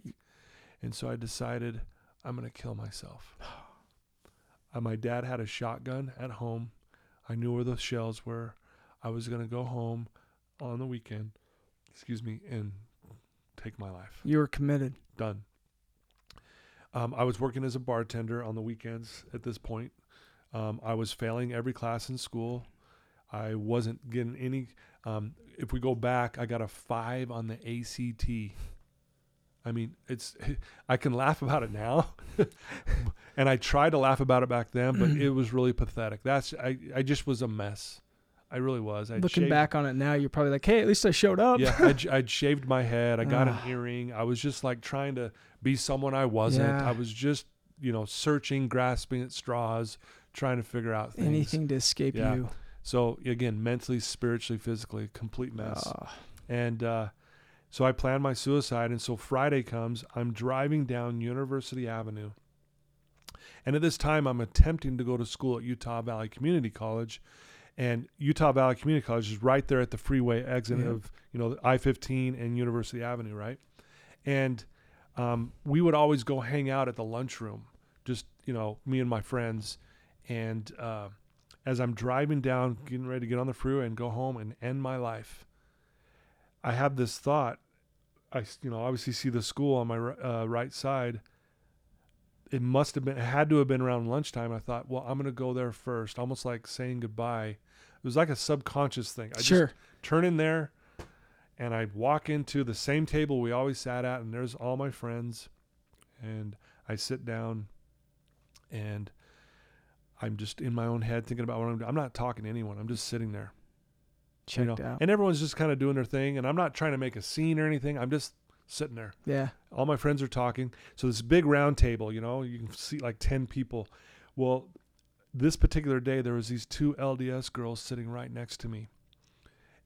And so I decided I'm going to kill myself. Uh, my dad had a shotgun at home. I knew where the shells were. I was going to go home on the weekend, excuse me, and take my life. You were committed. Done. Um, I was working as a bartender on the weekends at this point. Um, I was failing every class in school. I wasn't getting any. Um, if we go back, I got a five on the ACT. I mean, it's. I can laugh about it now, and I tried to laugh about it back then, but it was really pathetic. That's. I. I just was a mess. I really was. I'd Looking shaved- back on it now, you're probably like, hey, at least I showed up. yeah, I'd, I'd shaved my head. I got an earring. I was just like trying to be someone I wasn't. Yeah. I was just, you know, searching, grasping at straws, trying to figure out things. Anything to escape Yeah. you. So again, mentally, spiritually, physically, complete mess. And uh, so I planned my suicide. And so Friday comes. I'm driving down University Avenue. And at this time, I'm attempting to go to school at Utah Valley Community College. And Utah Valley Community College is right there at the freeway exit Yeah. of, you know, I-15 and University Avenue, right? And um, we would always go hang out at the lunchroom, just, you know, me and my friends. And uh, as I'm driving down, getting ready to get on the freeway and go home and end my life, I have this thought. I you know, obviously see the school on my uh, right side. It must have been, it had to have been around lunchtime. I thought, well, I'm going to go there first, almost like saying goodbye. It was like a subconscious thing. I sure. just turn in there and I walk into the same table we always sat at, and there's all my friends. And I sit down and I'm just in my own head thinking about what I'm doing. I'm not talking to anyone. I'm just sitting there you Checked know, out. and everyone's just kind of doing their thing and i'm not trying to make a scene or anything i'm just sitting there. Yeah. all my friends are talking. So this big round table you know you can see like 10 people. Well this particular day there was these two lds girls sitting right next to me.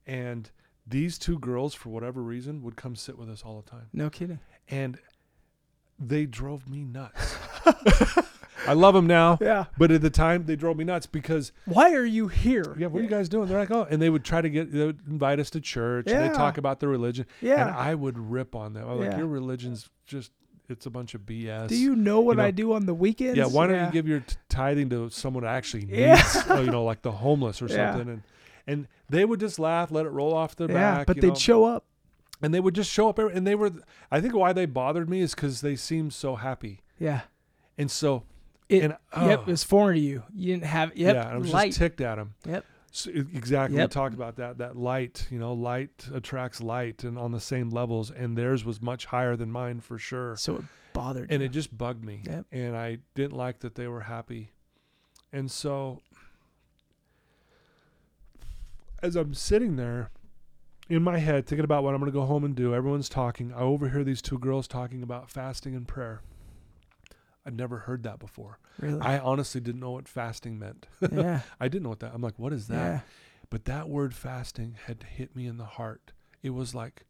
And these two girls for whatever reason would come sit with us all the time. No kidding. and they drove me nuts i love them now Yeah. but at the time they drove me nuts because Why are you here? yeah, what are you guys doing? They're like, oh, and they would try to get, they would invite us to church. And Yeah. they talk about their religion, Yeah. and I would rip on them. I'm like, your religion's just, it's a bunch of BS. Do you know what know- I do on the weekends? Yeah, why don't you give your t- tithing to someone who actually needs, Yeah. Uh, oh, you know, like the homeless or Yeah. something? And and they would just laugh, let it roll off their Yeah, back. but they'd know, show up. and they would just show up. every- And they were, I think why they bothered me is because they seemed so happy. Yeah. And so, It, and Yep. oh, It was foreign to you. You didn't have. Yep. yeah, I was light. just ticked at them. Yep. So, exactly. Yep. We talked about that. That light, you know, light attracts light, and on the same levels, and theirs was much higher than mine for sure. So it bothered And you. it just bugged me, Yep. and I didn't like that they were happy. And so, as I'm sitting there in my head thinking about what I'm going to go home and do, everyone's talking. I overhear these two girls talking about fasting and prayer. I'd never heard that before. really. I honestly didn't know what fasting meant. yeah. I didn't know what that. I'm like, what is that? Yeah. But that word fasting had hit me in the heart. It was like,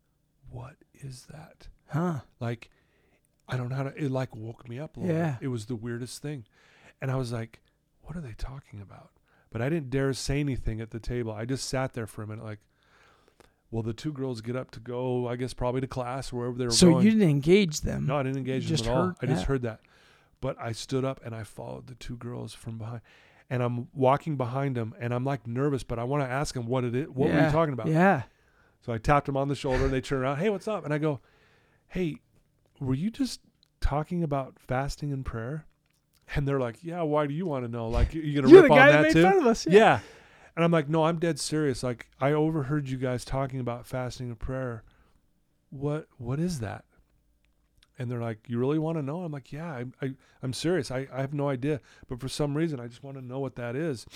what is that? Huh. Like, I don't know how to, it like woke me up a little Yeah. bit. It was the weirdest thing. And I was like, what are they talking about? But I didn't dare say anything at the table. I just sat there for a minute, like, well, the two girls get up to go, I guess, probably to class or wherever they were So going. you didn't engage them. no, I didn't engage just them at all. heard I just heard that. But I stood up and I followed the two girls from behind. And I'm walking behind them and I'm like nervous, but I want to ask them what it is. What were you talking about? Yeah. So I tapped them on the shoulder and they turn around. Hey, what's up? And I go, Hey, were you just talking about fasting and prayer? And they're like, Yeah, why do you want to know? Like, you gonna rip the on that that too? us. yeah. And I'm like, No, I'm dead serious. Like, I overheard you guys talking about fasting and prayer. What what is that? And they're like, You really want to know? I'm like, Yeah, I, I I'm serious. I, I have no idea. But for some reason I just want to know what that is.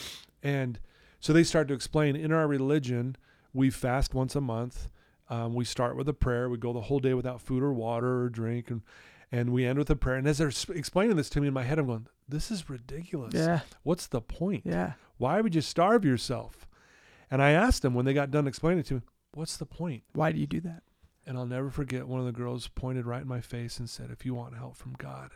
And so they start to explain in our religion, we fast once a month. Um, we start with a prayer. We go the whole day without food or water or drink, and and we end with a prayer. And as they're explaining this to me in my head, I'm going, "This is ridiculous. Yeah. What's the point? Yeah. Why would you starve yourself?" And I asked them when they got done explaining it to me, "What's the point?" Why do you do that? And I'll never forget one of the girls pointed right in my face and said, If you want help from God.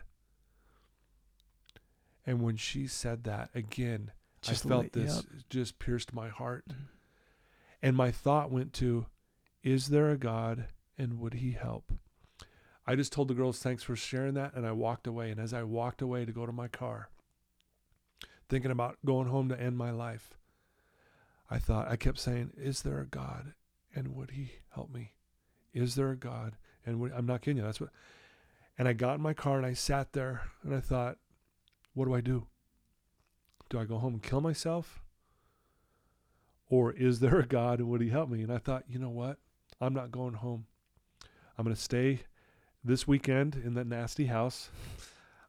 And when she said that again, Just I felt this up. just pierced my heart. Mhm. And my thought went to, Is there a God and would he help? I just told the girls, Thanks for sharing that. And I walked away. And as I walked away to go to my car, thinking about going home to end my life, I thought, I kept saying, Is there a God and would he help me? Is there a God? And I'm not kidding you. That's what. And I got in my car and I sat there and I thought, what do I do? Do I go home and kill myself? Or is there a God and would he help me? And I thought, you know what? I'm not going home. I'm going to stay this weekend in that nasty house.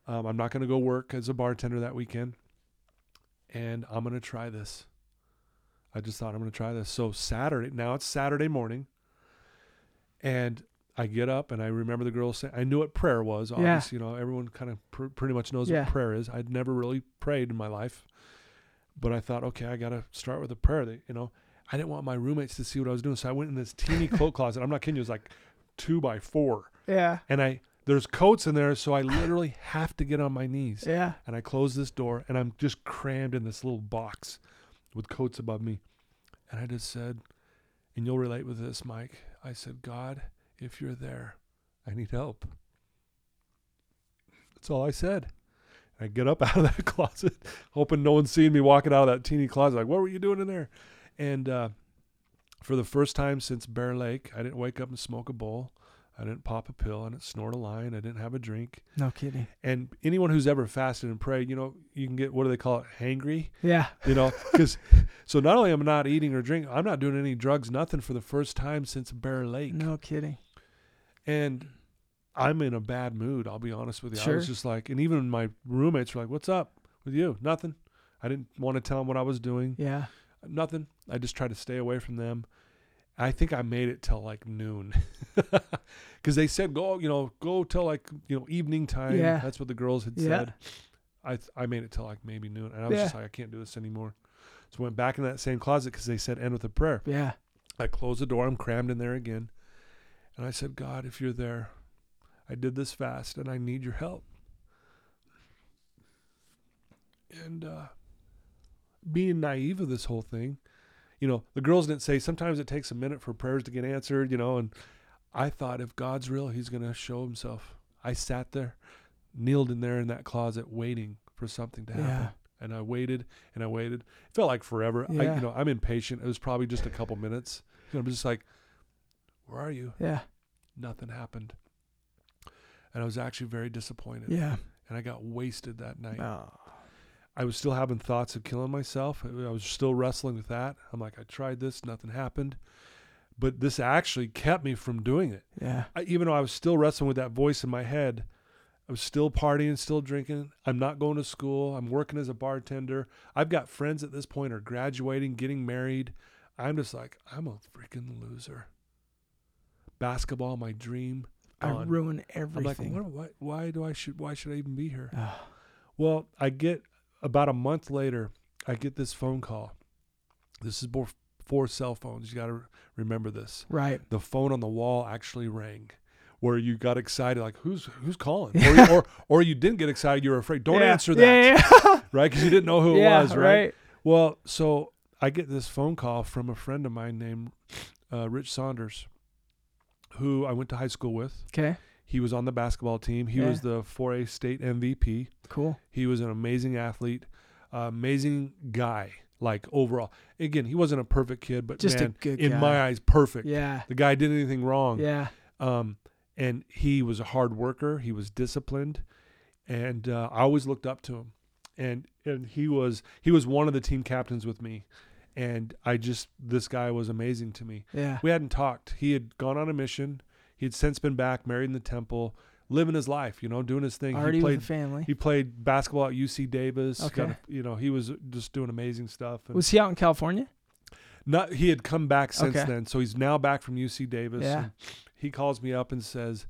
Um, I'm not going to go work as a bartender that weekend. And I'm going to try this. I just thought I'm going to try this. So Saturday, now it's Saturday morning. And I get up and I remember the girls saying, I knew what prayer was. Yeah. Obviously, you know, everyone kind of pr- pretty much knows Yeah. what prayer is. I'd never really prayed in my life. But I thought, okay, I got to start with a prayer. That, you know, I didn't want my roommates to see what I was doing. So I went in this teeny coat closet. I'm not kidding you. It was like two by four. Yeah. And I, there's coats in there. So I literally have to get on my knees. Yeah. And I close this door and I'm just crammed in this little box with coats above me. And I just said, and you'll relate with this, Mike. I said, God, if you're there, I need help. That's all I said. I get up out of that closet, hoping no one's seeing me walking out of that teeny closet. Like, what were you doing in there? And uh, for the first time since Bear Lake, I didn't wake up and smoke a bowl. I didn't pop a pill. I didn't snort a line. I didn't have a drink. No kidding. And anyone who's ever fasted and prayed, you know, you can get what do they call it, hangry, Yeah. you know, because so not only am I not eating or drinking, I'm not doing any drugs, nothing for the first time since Bear Lake, No kidding. and I'm in a bad mood. I'll be honest with you. Sure. I was just like, and even my roommates were like, "What's up with you?" Nothing. I didn't want to tell them what I was doing. Yeah. Nothing. I just tried to stay away from them. I think I made it till like noon, because they said go, you know, go till like you know evening time. Yeah. That's what the girls had Yeah. said. I th- I made it till like maybe noon, and I was Yeah. just like, I can't do this anymore. So I went back in that same closet because they said end with a prayer. Yeah. I closed the door. I'm crammed in there again, and I said, God, if you're there, I did this fast, and I need your help. And uh, being naive of this whole thing, you know, the girls didn't say sometimes it takes a minute for prayers to get answered, you know, and I thought if God's real, He's going to show Himself. I sat there, kneeled in there in that closet, waiting for something to happen. Yeah. And I waited and I waited. It felt like forever. I, you know, I'm impatient. It was probably just a couple minutes. You know, I'm just like, "Where are you?" Yeah. Nothing happened, and I was actually very disappointed. Yeah. And I got wasted that night. Oh. I was still having thoughts of killing myself. I was still wrestling with that. I'm like, I tried this, nothing happened. But this actually kept me from doing it. Yeah. I, even though I was still wrestling with that voice in my head, I was still partying, still drinking. I'm not going to school. I'm working as a bartender. I've got friends at this point are graduating, getting married. I'm just like, I'm a freaking loser. Basketball, my dream. I ruin I'm like, what, why, why do I should why should I even be here? Well, I get about a month later, I get this phone call. This is before cell phones. You got to remember this. right. The phone on the wall actually rang, where you got excited, like who's who's calling, or, you, or or you didn't get excited, you were afraid. Don't Yeah. answer that, Yeah. Right? Because you didn't know who it was, right? Well, so I get this phone call from a friend of mine named uh, Rich Saunders, who I went to high school with. Okay. He was on the basketball team. He Yeah. was the 4A state MVP. Cool. He was an amazing athlete, uh, amazing guy. Like overall, again, he wasn't a perfect kid, but Just a man, good in guy. my eyes, perfect. Yeah. The guy did anything wrong. Yeah. Um, and he was a hard worker. He was disciplined, and uh, I always looked up to him. And and he was he was one of the team captains with me, and I just this guy was amazing to me. Yeah. We hadn't talked. He had gone on a mission. He had since been back, married in the temple, living his life. You know, doing his thing. Already he played with family. he played basketball at UC Davis. Okay. A- you know, he was just doing amazing stuff. And Was he out in California? Not he had come back since Okay. then, so he's now back from UC Davis. Yeah. he calls me up and says,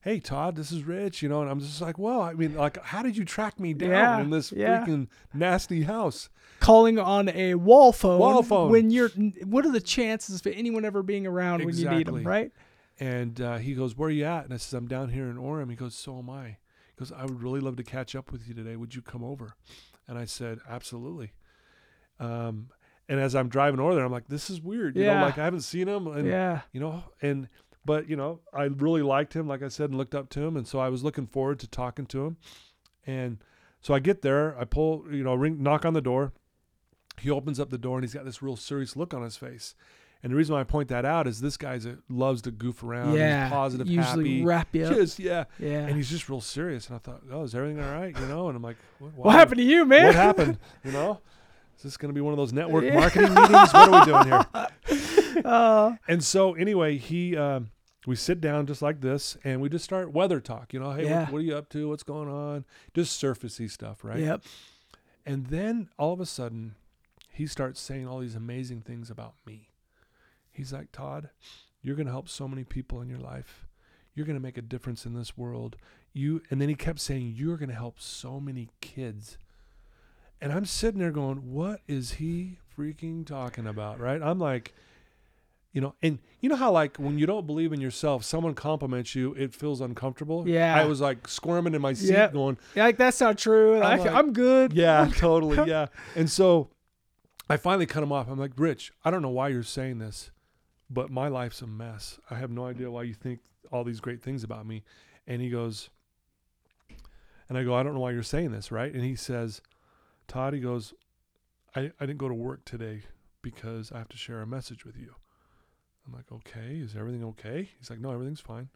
"Hey Todd, this is Rich," you know, and I'm just like, "Well, I mean, like, how did you track me down Yeah, in this yeah. freaking nasty house?" Calling on a wall phone. Wall phone. When you're, what are the chances of anyone ever being around when you need Exactly. them, right? And uh, he goes, "Where are you at?" And I says, "I'm down here in Orem." He goes, "So am I." He goes, "I would really love to catch up with you today. Would you come over?" And I said, "Absolutely." Um, and as I'm driving over there, I'm like, "This is weird." You Yeah. know, like I haven't seen him, and yeah. you know, and but you know, I really liked him, like I said, and looked up to him, and so I was looking forward to talking to him. And so I get there, I pull, you know, ring, knock on the door. He opens up the door, and he's got this real serious look on his face. And the reason why I point that out is this guy's a, loves to goof around. yeah. he's positive, Usually happy, wrap you up. just yeah. yeah. And he's just real serious. And I thought, oh, is everything all right? You know? And I'm like, what, what happened to you, man? What happened? You know? Is this going to be one of those network Yeah. marketing meetings? What are we doing here? Uh, And so anyway, he um, we sit down just like this, and we just start weather talk. You know, hey, Yeah. what, what are you up to? What's going on? Just surfacey stuff, right? Yep. And then all of a sudden, he starts saying all these amazing things about me. He's like, Todd, you're going to help so many people in your life. You're going to make a difference in this world. You and then he kept saying, you're going to help so many kids. And I'm sitting there going, what is he freaking talking about? Right? I'm like, you know, and you know how like when you don't believe in yourself, someone compliments you, it feels uncomfortable. Yeah. I was like squirming in my seat, Yep. going, Yeah, like that's not true. I'm I, like- I'm good. yeah, totally. Yeah. And so I finally cut him off. I'm like, Rich, I don't know why you're saying this, but my life's a mess. I have no idea why you think all these great things about me. And he goes, and I go, I don't know why you're saying this, right? And he says, Todd, he goes, I, I didn't go to work today because I have to share a message with you. I'm like, okay, is everything okay? He's like, no, everything's fine.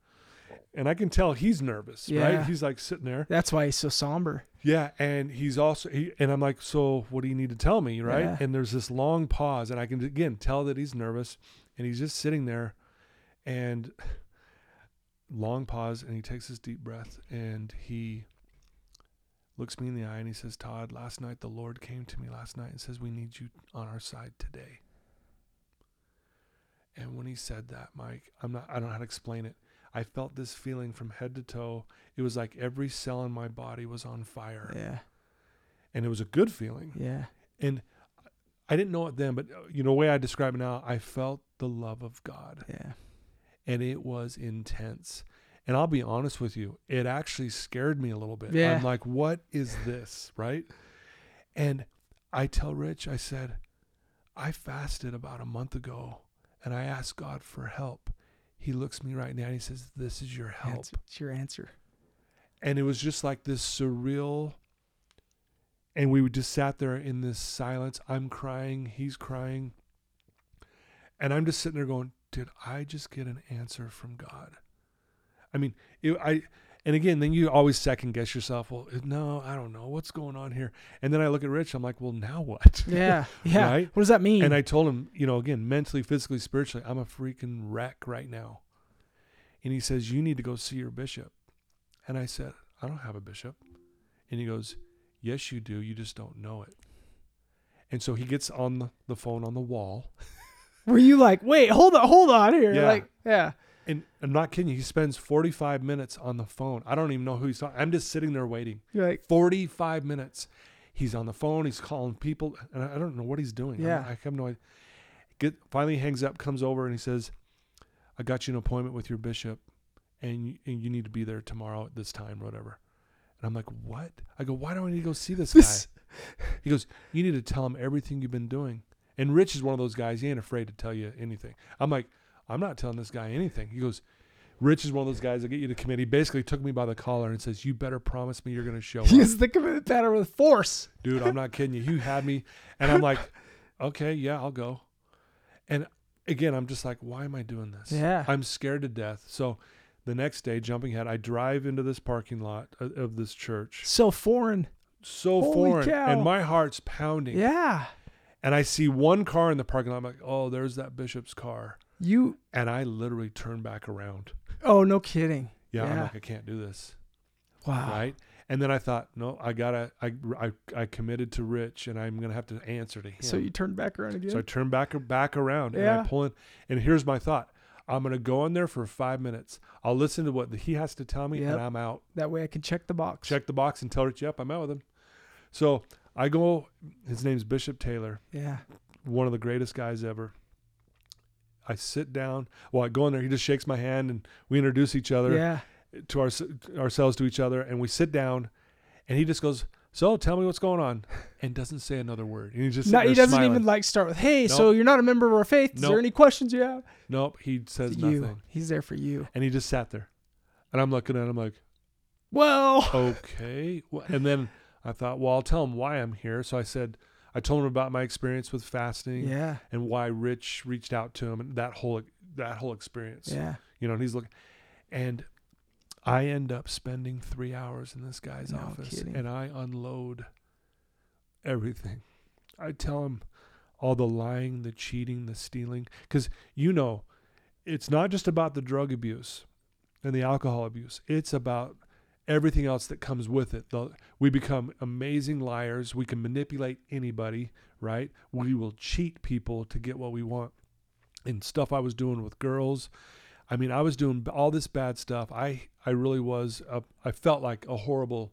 And I can tell he's nervous, Yeah. right? He's like sitting there. That's why he's so somber. Yeah, and he's also he and I'm like, so what do you need to tell me, right? Yeah. And there's this long pause, and I can again tell that he's nervous, and he's just sitting there, and long pause, and he takes his deep breath, and he looks me in the eye, and he says, Todd, last night the Lord came to me last night and says, we need you on our side today. And when he said that, Mike, I'm not, I don't know how to explain it. I felt this feeling from head to toe. It was like every cell in my body was on fire. Yeah. And it was a good feeling. Yeah. And I didn't know it then, but uh, you know, the way I describe it now, I felt the love of God. Yeah. And it was intense. And I'll be honest with you, it actually scared me a little bit. Yeah. I'm like, what is this? Right. And I tell Rich, I said, I fasted about a month ago and I asked God for help. He looks me right now and he says, This is your help. That's, it's your answer. and it was just like this surreal and we just sat there in this silence i'm crying he's crying and i'm just sitting there going did i just get an answer from god i mean it, i and again then you always second guess yourself well no i don't know what's going on here and then i look at rich i'm like well now what Yeah. Yeah. Right? What does that mean? and I told him, you know, again, mentally, physically, spiritually, I'm a freaking wreck right now. And he says, You need to go see your bishop. And I said, I don't have a bishop. And he goes, Yes, you do. You just don't know it. And so he gets on the, the phone on the wall. Were you like, wait, hold on, hold on here? Yeah. Like, yeah. And I'm not kidding you. He spends 45 minutes on the phone. I don't even know who he's talking. I'm just sitting there waiting. You're like, 45 minutes. He's on the phone. He's calling people, and I I don't know what he's doing. I'm- Yeah. I have no idea. Get finally hangs up, comes over, and he says, "I got you an appointment with your bishop, and you, and you need to be there tomorrow at this time, or whatever." And I'm like, "What?" I go, "Why do I need to go see this guy?" He goes, "You need to tell him everything you've been doing." And Rich is one of those guys. He ain't afraid to tell you anything. I'm like, "I'm not telling this guy anything." He goes. Rich is one of those guys that get you to committee. Basically, took me by the collar and says, "You better promise me you're going to show up." Use the commitment pattern with force. dude i'm not kidding you you had me and i'm like okay yeah i'll go and again i'm just like why am i doing this Yeah. i'm scared to death so the next day jumping head, i drive into this parking lot of, of this church So foreign. so Holy foreign cow. and my heart's pounding Yeah. And i see one car in the parking lot i'm like oh there's that bishop's car You, and i literally turn back around oh, no kidding. yeah, i'm like i can't do this Wow. right And then I thought, no, I gotta, I, I, I committed to Rich, and I'm gonna have to answer to him. So you turned back around again. So I turn back back around and I pull in. And here's my thought: I'm gonna go in there for five minutes. I'll listen to what he has to tell me, Yep. and I'm out. that way I can check the box. Check the box and tell Rich, yep, I'm out with him. So I go. His name's Bishop Taylor, Yeah. one of the greatest guys ever. I sit down. Well, I go in there. He just shakes my hand, and we introduce each other Yeah. to our, ourselves to each other, and we sit down. And he just goes, "So, tell me what's going on," and doesn't say another word. And he just No, he doesn't smiling. even like start with, "Hey, so you're not a member of our faith. Is Nope. there any questions you have?" Nope. He says It's you. nothing. He's there for you. And he just sat there. And I'm looking at him like, Well, okay. And then I thought, well, I'll tell him why I'm here. So I said, I told him about my experience with fasting yeah, and why Rich reached out to him and that whole that whole experience. yeah. You know, and he's looking and I end up spending three hours in this guy's No office kidding. and I unload everything. I tell him all the lying, the cheating, the stealing. Because, you know, it's not just about the drug abuse and the alcohol abuse, it's about everything else that comes with it. The, we become amazing liars. We can manipulate anybody, right? We will cheat people to get what we want. And stuff I was doing with girls. I mean, I was doing all this bad stuff. I, I really was, a, I felt like a horrible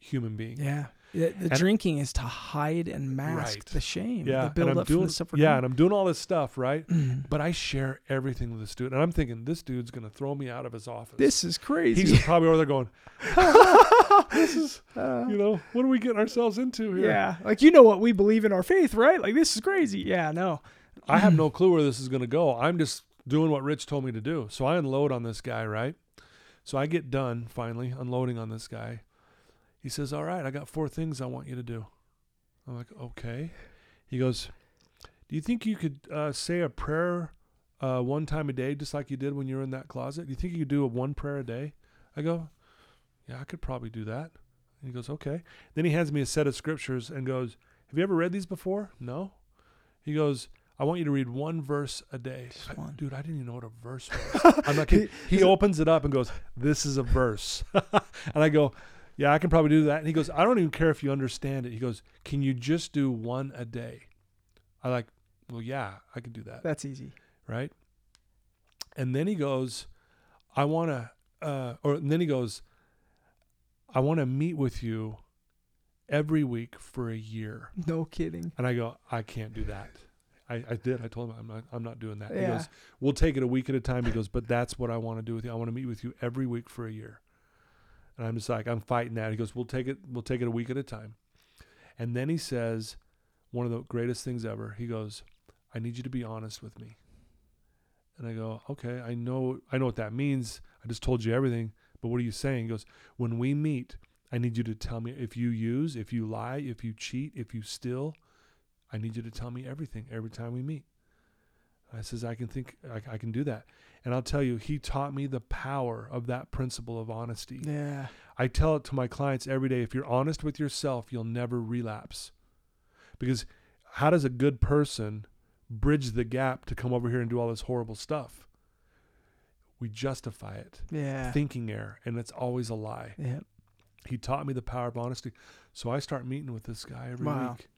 human being. Yeah. The, the drinking is to hide and mask Right. the shame, Yeah, the build and I'm up doing, the stuff yeah, and I'm doing all this stuff, right? Mm. But I share everything with this dude, and I'm thinking this dude's gonna throw me out of his office. This is crazy. he's probably over there going, "This is, Uh, you know, what are we getting ourselves into here?" yeah, like you know what we believe in our faith, right? Like this is crazy. Yeah, no. I have no clue where this is gonna go. I'm just doing what Rich told me to do. So I unload on this guy, right? So I get done finally unloading on this guy. He says, "All right, I got four things I want you to do." I'm like, "Okay." He goes, "Do you think you could uh, say a prayer uh, one time a day, just like you did when you were in that closet? Do you think you could do a one prayer a day?" I go, "Yeah, I could probably do that." And he goes, "Okay." Then he hands me a set of scriptures and goes, "Have you ever read these before?" No. He goes, "I want you to read one verse a day." I- dude, I didn't even know what a verse was. I'm not kidding. He opens it up and goes, "This is a verse," and I go, "Yeah, I can probably do that." And he goes, "I don't even care if you understand it." He goes, "Can you just do one a day?" I like, "Well, yeah, I can do that." That's easy. right? And then he goes, I want to, uh, or then he goes, I want to meet with you every week for a year. No kidding. And I go, I can't do that. I, I did. I told him I'm not, I'm not doing that. Yeah. He goes, we'll take it a week at a time. He goes, but that's what I want to do with you. I want to meet with you every week for a year. And I'm just like, I'm fighting that. He goes, we'll take it, we'll take it a week at a time. And then he says, one of the greatest things ever. He goes, I need you to be honest with me. And I go, okay, I know, I know what that means. I just told you everything, but what are you saying? He goes, when we meet, I need you to tell me if you use, if you lie, if you cheat, if you steal. I need you to tell me everything every time we meet. I says, I can think, I, I can do that. And I'll tell you, he taught me the power of that principle of honesty. Yeah. I tell it to my clients every day if you're honest with yourself, you'll never relapse. Because how does a good person bridge the gap to come over here and do all this horrible stuff? We justify it, Yeah. thinking error, and it's always a lie. yeah. He taught me the power of honesty. So I start meeting with this guy every Wow. week.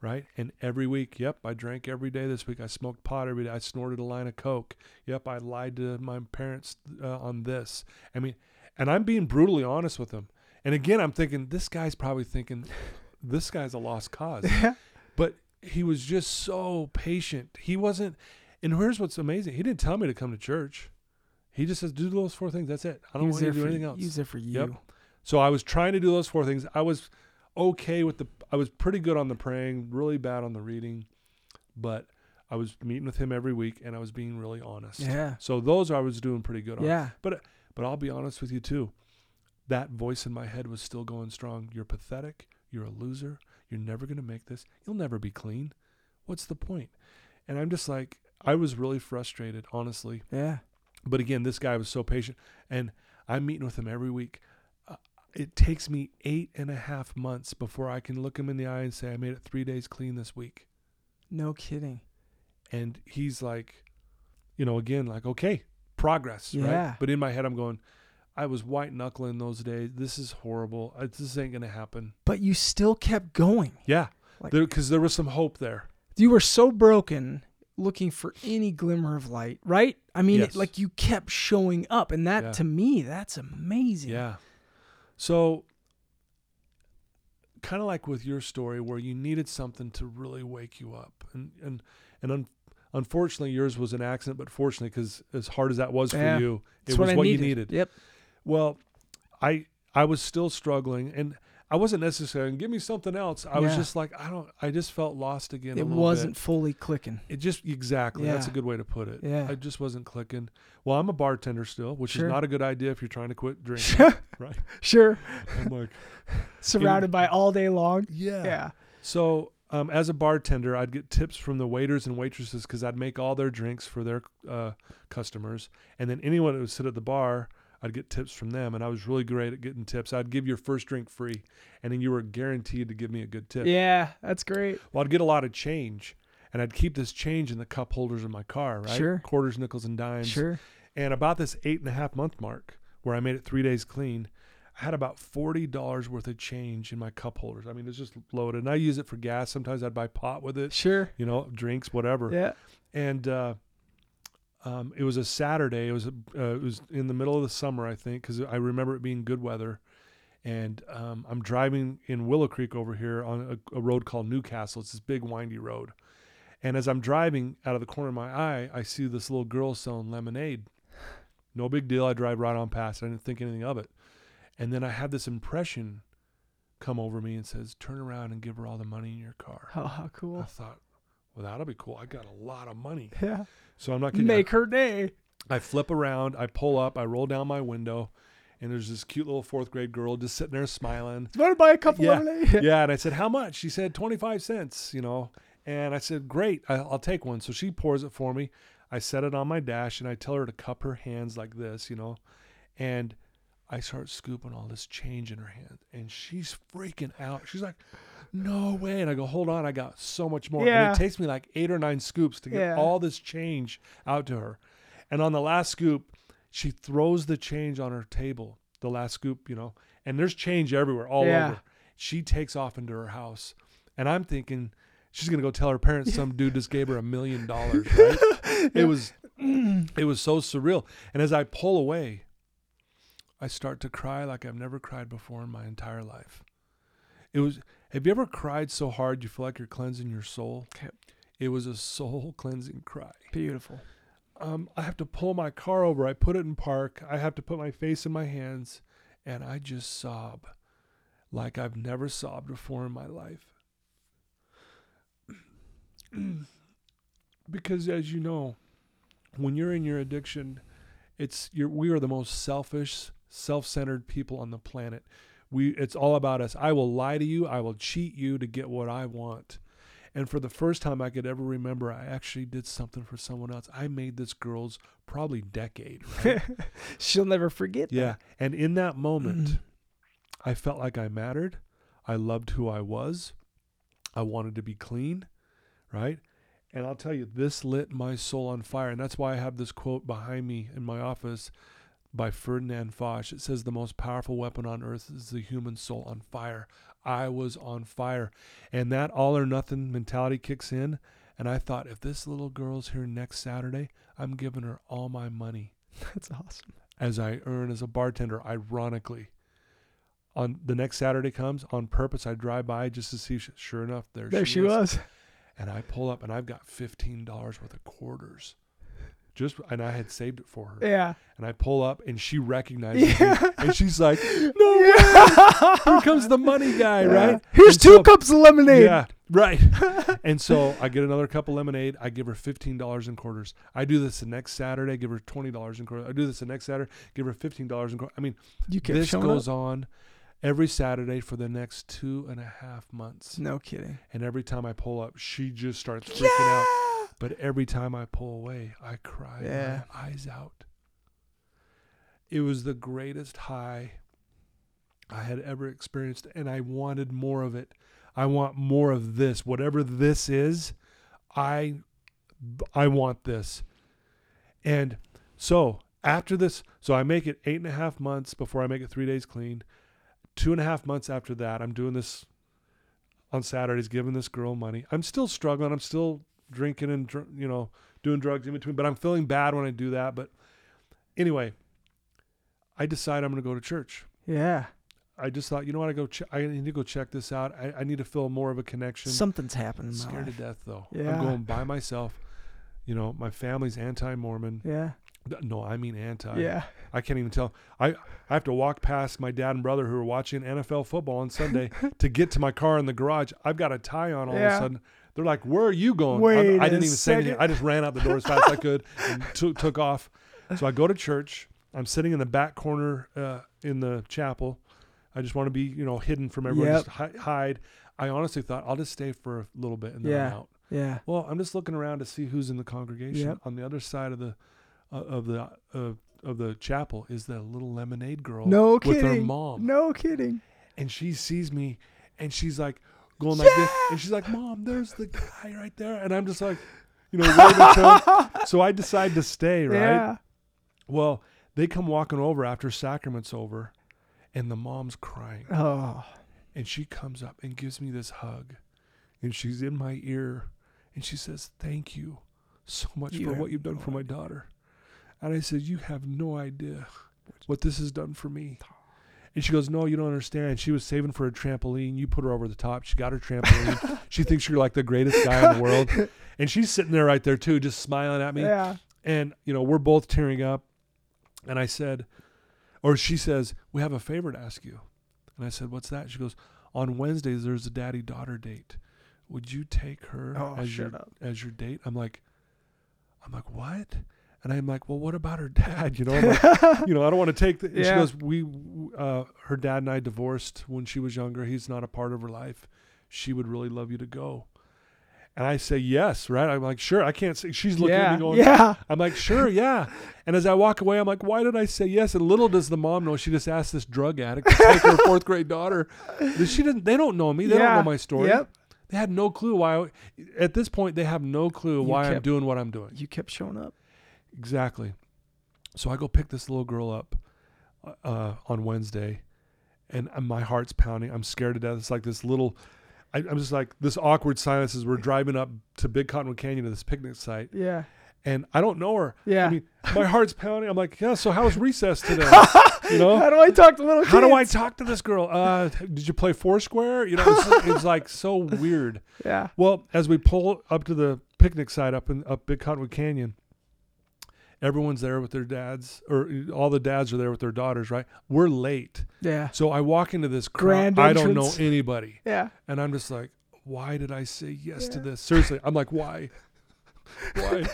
Right? And every week, yep, I drank every day this week. I smoked pot every day. I snorted a line of coke. Yep, I lied to my parents uh, on this. I mean, and I'm being brutally honest with them. And again, I'm thinking this guy's probably thinking this guy's a lost cause. but he was just so patient. He wasn't and here's what's amazing. He didn't tell me to come to church. He just says do those four things. That's it. I don't want you to do anything else. He was there for you. Yep. So I was trying to do those four things. I was okay with the I was pretty good on the praying, really bad on the reading, but I was meeting with him every week and I was being really honest. Yeah. So those I was doing pretty good on. Yeah. But but I'll be honest with you too. That voice in my head was still going strong. You're pathetic. You're a loser. You're never going to make this. You'll never be clean. What's the point? And I'm just like I was really frustrated, honestly. Yeah. But again, this guy was so patient, and I'm meeting with him every week. Uh, it takes me eight and a half months before I can look him in the eye and say, I made it three days clean this week. No kidding. And he's like, you know, again, like, okay, progress, Yeah. right? But in my head, I'm going, I was white knuckling those days. This is horrible. This ain't gonna happen. But you still kept going. Yeah, Like- because there was some hope there. You were so broken looking for any glimmer of light, right? I mean, Yes. it, like you kept showing up and that Yeah. to me, that's amazing. Yeah. So, kind of like with your story, where you needed something to really wake you up, and and and un- unfortunately, yours was an accident, but fortunately, because as hard as that was for Yeah. you, it was what what, you needed. needed. Yep. Well, I I was still struggling, and I wasn't necessarily give me something else. I was just like I don't. I just felt lost again. It wasn't Bit. fully clicking. It just exactly. That's a good way to put it. Yeah. I just wasn't clicking. Well, I'm a bartender still, which Sure. is not a good idea if you're trying to quit drinking. right. Sure. I'm like, Surrounded by all day long. yeah. Yeah. So, um, as a bartender, I'd get tips from the waiters and waitresses because I'd make all their drinks for their uh, customers, and then anyone that would sit at the bar, I'd get tips from them, and I was really great at getting tips. I'd give your first drink free, and then you were guaranteed to give me a good tip. Yeah, that's great. Well, I'd get a lot of change, and I'd keep this change in the cup holders in my car, right? Sure. Quarters, nickels, and dimes. Sure. And about this eight and a half month mark, where I made it three days clean, I had about forty dollars worth of change in my cup holders. I mean, it's just loaded, and I use it for gas. Sometimes I'd buy pot with it, Sure. you know, drinks, whatever. Yeah. And uh, um, it was a Saturday. It was a, uh, it was in the middle of the summer, I think, because I remember it being good weather. And um, I'm driving in Willow Creek over here on a, a road called Newcastle. It's this big windy road. And as I'm driving out of the corner of my eye, I see this little girl selling lemonade. No big deal. I drive right on past. I didn't think anything of it. And then I had this impression come over me and says, "Turn around and give her all the money in your car." Oh, how cool. I thought, well, that'll be cool. I got a lot of money. Yeah. So I'm not kidding. you. Make her day. I flip around, I pull up, I roll down my window, and there's this cute little fourth grade girl just sitting there smiling. You Want to buy a couple Yeah. lemonade? yeah, and I said, "How much?" She said, "25 cents." You know, and I said, "Great, I- I'll take one." So she pours it for me. I set it on my dash, and I tell her to cup her hands like this, you know, and I start scooping all this change in her hand, and she's freaking out. She's like, "No way!" And I go, "Hold on, I got so much more." Yeah. And it takes me like eight or nine scoops to get Yeah. all this change out to her. And on the last scoop, she throws the change on her table. The last scoop, you know, and there's change everywhere, all Yeah. over. She takes off into her house, and I'm thinking she's gonna go tell her parents some dude just gave her a million dollars. Right? It was, it was so surreal. And as I pull away, I start to cry like I've never cried before in my entire life. It was. Have you ever cried so hard you feel like you're cleansing your soul? Okay. It was a soul cleansing cry. Beautiful. Um, I have to pull my car over. I put it in park. I have to put my face in my hands, and I just sob like I've never sobbed before in my life. because as you know, when you're in your addiction, it's you're, we are the most selfish, self-centered people on the planet. We it's all about us. I will lie to you. I will cheat you to get what I want. And for the first time I could ever remember, I actually did something for someone else. I made this girl's probably decade. Right? She'll never forget yeah. that. And in that moment, mm-hmm. I felt like I mattered. I loved who I was. I wanted to be clean, right? And I'll tell you, this lit my soul on fire. And that's why I have this quote behind me in my office by Ferdinand Foch. It says, The most powerful weapon on earth is the human soul on fire. I was on fire. And that all or nothing mentality kicks in. And I thought, if this little girl's here next Saturday, I'm giving her all my money That's awesome. as I earn as a bartender, ironically. On the next Saturday comes, on purpose, I drive by just to see. She, sure enough, there, There she, she was. And I pull up, and I've got fifteen dollars worth of quarters. Just and I had saved it for her. Yeah. And I pull up, and she recognizes Yeah. me, and she's like, "No way! Here comes the money guy, right?" Here's And two so- cups of lemonade. Yeah, right. and so I get another cup of lemonade. I give her fifteen dollars in quarters. I do this the next Saturday. Give her twenty dollars in quarters. I do this the next Saturday. Give her fifteen dollars in quarters. I mean, You kept this goes up. on every Saturday for the next two and a half months. No kidding. And every time I pull up, she just starts freaking out. But every time I pull away, I cry Yeah. my eyes out. It was the greatest high I had ever experienced, and I wanted more of it. I want more of this. Whatever this is, I I want this. And so after this, so I make it eight and a half months before I make it three days clean. Two and a half months after that, I'm doing this on Saturdays, giving this girl money. I'm still struggling. I'm still drinking and you know doing drugs in between, but I'm feeling bad when I do that. But anyway, I decide I'm going to go to church. Yeah. I just thought, you know what? I go. Ch- I need to go check this out. I, I need to feel more of a connection. Something's happening. I'm scared life. to death though. Yeah. I'm going by myself. You know, my family's anti-Mormon. Yeah. No, I mean anti. Yeah. I can't even tell. I I have to walk past my dad and brother who are watching NFL football on Sunday to get to my car in the garage. I've got a tie on all of a sudden. They're like, "Where are you going?" Wait I'm- didn't even say anything. I just ran out the door as fast as I could and took took off. So I go to church. I'm sitting in the back corner uh, in the chapel. I just want to be, you know, hidden from everyone. Yep. Just hi- hide. I honestly thought I'll just stay for a little bit and then I'm out. Yeah. Well, I'm just looking around to see who's in the congregation. Yep. On the other side of the uh, of the uh, of the chapel is the little lemonade girl No with kidding. her mom, No kidding. and she sees me, and she's like going like this, and she's like, "Mom, there's the guy right there," and I'm just like, you know. So I decide to stay. Right. Yeah. Well, they come walking over after sacrament's over, and the mom's crying. Oh. And she comes up and gives me this hug. And she's in my ear. And she says, Thank you so much You for what you've done no for my daughter. And I said, You have no idea what this has done for me. And she goes, No, you don't understand. She was saving for a trampoline. You put her over the top. She got her trampoline. she thinks you're like the greatest guy in the world. And she's sitting there right there too, just smiling at me. Yeah. And, you know, we're both tearing up. And I said, or she says, We have a favor to ask you. And I said, What's that? She goes, On Wednesdays, there's a daddy daughter date. Would you take her Oh, as, your, up. as your date? I'm like, I'm like, What? And I'm like, Well, what about her dad? You know, like, you know, I don't want to take the. and She goes, We, uh, her dad and I divorced when she was younger. He's not a part of her life. She would really love you to go. And I say yes, right? I'm like, sure. I can't say. She's looking at me going, yeah. I'm like, sure, yeah. And as I walk away, I'm like, why did I say yes? And little does the mom know, she just asked this drug addict to take her fourth grade daughter. She didn't. They don't know me. They Yeah. don't know my story. Yep. They had no clue why. I, at this point, they have no clue You why I'm doing what I'm doing. You kept showing up. Exactly. So I go pick this little girl up uh, on Wednesday, and uh, my heart's pounding. I'm scared to death. It's like this little. I, I'm just like this awkward silence as we're driving up to Big Cottonwood Canyon to this picnic site, Yeah. and I don't know her. Yeah. I mean, my heart's pounding. I'm like, yeah. So how's recess today? You know, How do I talk to little kids? how do I talk to this girl? Uh, did you play Foursquare? You know, it's, it's like so weird. Yeah. Well, as we pull up to the picnic site up in up Big Cottonwood Canyon, everyone's there with their dads, or all the dads are there with their daughters. Right? We're late, Yeah. so I walk into this crowd. Grand I don't know entrance. anybody, Yeah. and I'm just like, why did I say yes to this? Seriously, I'm like, why? Why?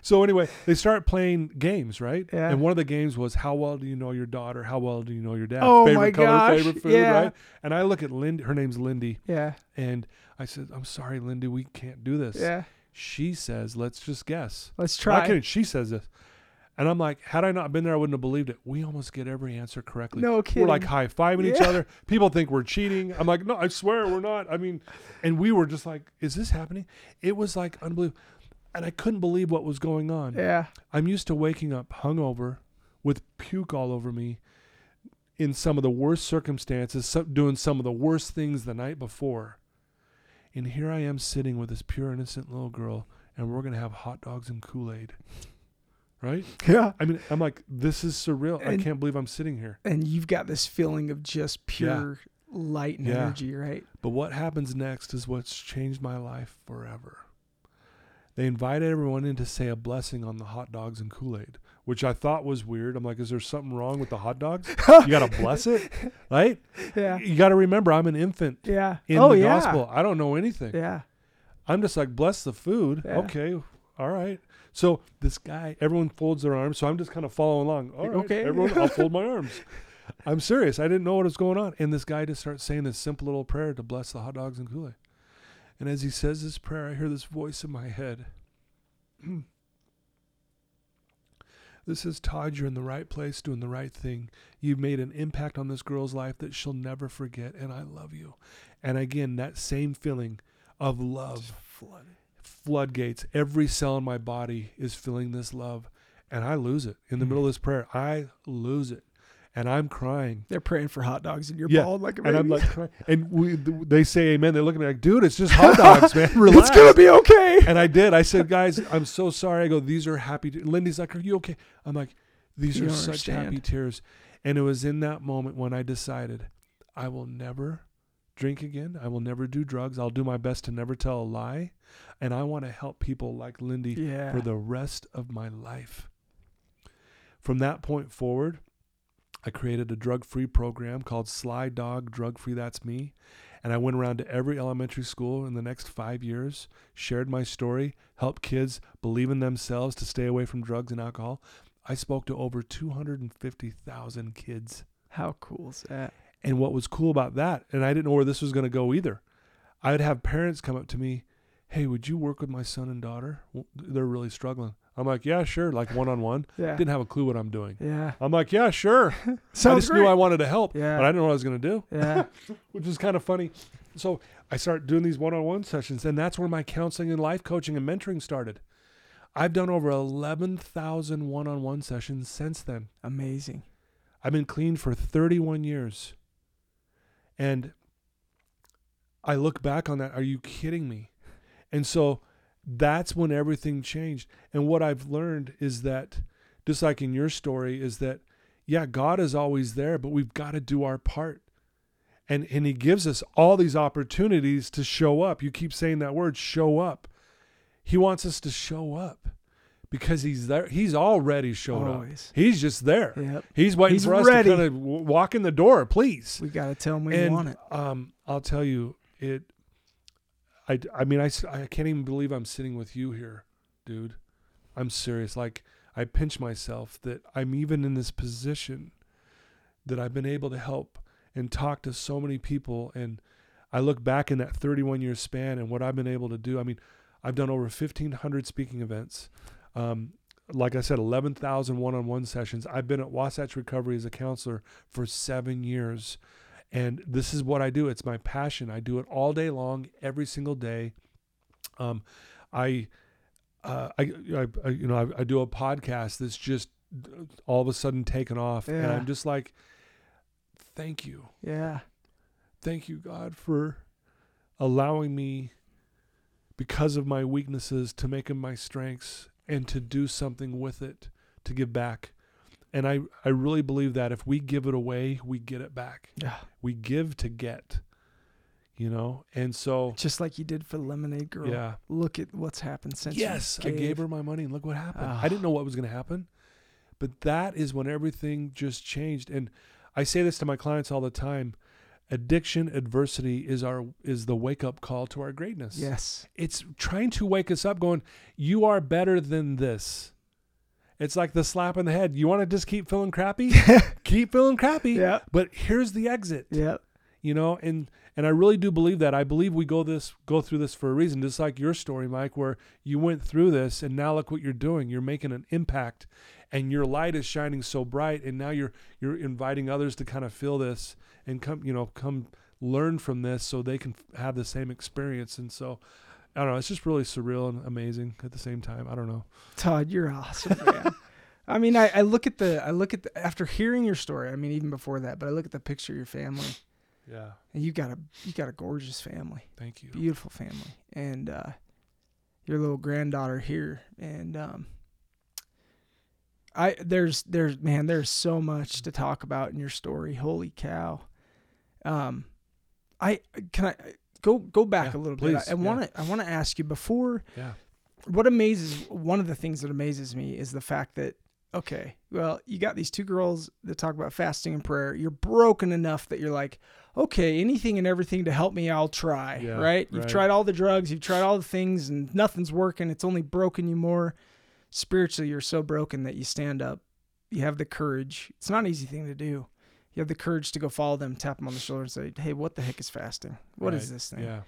so anyway, they start playing games, right? Yeah. And one of the games was how well do you know your daughter? How well do you know your dad? Oh favorite my color, gosh, favorite food, yeah. right? And I look at Lindy. Her name's Lindy, Yeah. and I said, "I'm sorry, Lindy, we can't do this." Yeah. She says, "Let's just guess." Let's Why try. can't she says this? And I'm like, had I not been there, I wouldn't have believed it. We almost get every answer correctly. No kidding. We're like high fiving each other. People think we're cheating. I'm like, no, I swear we're not. I mean, and we were just like, is this happening? It was like unbelievable. And I couldn't believe what was going on. Yeah. I'm used to waking up hungover with puke all over me in some of the worst circumstances, doing some of the worst things the night before. And here I am sitting with this pure, innocent little girl, and we're going to have hot dogs and Kool Aid. Right? Yeah. I mean, I'm like, this is surreal. I can't believe I'm sitting here. And you've got this feeling of just pure light and Yeah. energy, right? But what happens next is what's changed my life forever. They invited everyone in to say a blessing on the hot dogs and Kool Aid, which I thought was weird. I'm like, is there something wrong with the hot dogs? You got to bless it, right? Yeah. You got to remember, I'm an infant Yeah. in oh the yeah. gospel. I don't know anything. Yeah. I'm just like, bless the food. Yeah. Okay, all right. So this guy, everyone folds their arms. So I'm just kind of following along. All right, Okay. everyone, I'll fold my arms. I'm serious. I didn't know what was going on. And this guy just starts saying this simple little prayer to bless the hot dogs and Kool Aid. And as he says this prayer, I hear this voice in my head. This is Todd, you're in the right place doing the right thing. You've made an impact on this girl's life that she'll never forget, and I love you. And again, that same feeling of love floodgates. Every cell in my body is feeling this love. and I lose it in the middle of this prayer. I lose it, and I'm crying. They're praying for hot dogs and you're Yeah, bawled like a baby. And I'm like, crying. and we, they say amen. They look at me like, dude, it's just hot dogs, man. Relax. it's gonna be okay. and I did. I said, guys, I'm so sorry. I go, these are happy. Te-. Lindy's like, are you okay? I'm like, these You are such happy tears. And it was in that moment when I decided I will never drink again. I will never do drugs. I'll do my best to never tell a lie. And I want to help people like Lindy Yeah. for the rest of my life. From that point forward, I created a drug free program called Sly Dog Drug Free That's Me. And I went around to every elementary school in the next five years, shared my story, helped kids believe in themselves to stay away from drugs and alcohol. I spoke to over 250,000 kids. How cool is that? And what was cool about that, and I didn't know where this was going to go either, I would have parents come up to me, Hey, would you work with my son and daughter? They're really struggling. I'm like, Yeah, sure, like one on one. Yeah. Didn't have a clue what I'm doing. yeah. I'm like, Yeah, sure. I just great. knew I wanted to help, Yeah. but I didn't know what I was going to do, yeah. which is kind of funny. So I started doing these one on one sessions, and that's where my counseling and life coaching and mentoring started. I've done over 11,000 one on one sessions since then. Amazing. I've been clean for 31 years. And I look back on that. Are you kidding me? And so that's when everything changed. And what I've learned is that, just like in your story, is that, yeah, God is always there, but we've got to do our part. And, and he gives us all these opportunities to show up. You keep saying that word, show up. He wants us to show up because he's there. He's already showed up. He's just there. Yep. He's waiting He's for us ready. to kind of walk in the door, please. We got to tell them we and want it. um, I'll tell you, it. I, I mean, I, I can't even believe I'm sitting with you here, dude. I'm serious. Like I pinch myself that I'm even in this position that I've been able to help and talk to so many people. And I look back in that 31 year span and what I've been able to do. I mean, I've done over 1,500 speaking events. Um, like I said, 11,000 one on one sessions. I've been at Wasatch Recovery as a counselor for seven years. And this is what I do. It's my passion. I do it all day long, every single day. Um, I, uh, I, I, you know, I, I do a podcast that's just all of a sudden taken off, and I'm just like, thank you, Yeah. thank you, God, for allowing me, because of my weaknesses, to make them my strengths and to do something with it, to give back. And I, I really believe that if we give it away, we get it back. Yeah. We give to get, you know? And so, Just like you did for Lemonade Girl. yeah. Look at what's happened since. you Yes, I gave her my money and look what happened. I didn't Ah. know what was going to happen. But that is when everything just changed. And I say this to my clients all the time. Addiction adversity is our is the wake up call to our greatness. Yes. It's trying to wake us up going, you are better than this. It's like the slap in the head. You want to just keep feeling crappy? keep feeling crappy. Yeah. But here's the exit Yeah. you know and and i really do believe that i believe we go this go through this for a reason just like your story mike where you went through this and now look what you're doing you're making an impact and your light is shining so bright and now you're you're inviting others to kind of feel this and come you know come learn from this so they can f- have the same experience and so i don't know it's just really surreal and amazing at the same time i don't know Todd, you're awesome, man. I mean, I, I look at the, I look at the, after hearing your story. I mean, even before that, but I look at the picture of your family, yeah and you got a, you got a gorgeous family, thank you beautiful family, and uh, your little granddaughter here, and um, I there's there's man, there's so much to talk about in your story. Holy cow! Um, I can I go go back Yeah, a little please, bit. I want to I want to ask you before yeah. what amazes one of the things that amazes me is the fact that okay well you got these two girls that talk about fasting and prayer. You're broken enough that you're like okay anything and everything to help me i'll try Yeah, right? You've right. tried all the drugs you've tried all the things and nothing's working. It's only broken you more. Spiritually you're so broken that you stand up. You have the courage. It's not an easy thing to do you have the courage to go follow them tap them on the shoulder and say hey what the heck is fasting What is Right, this thing yeah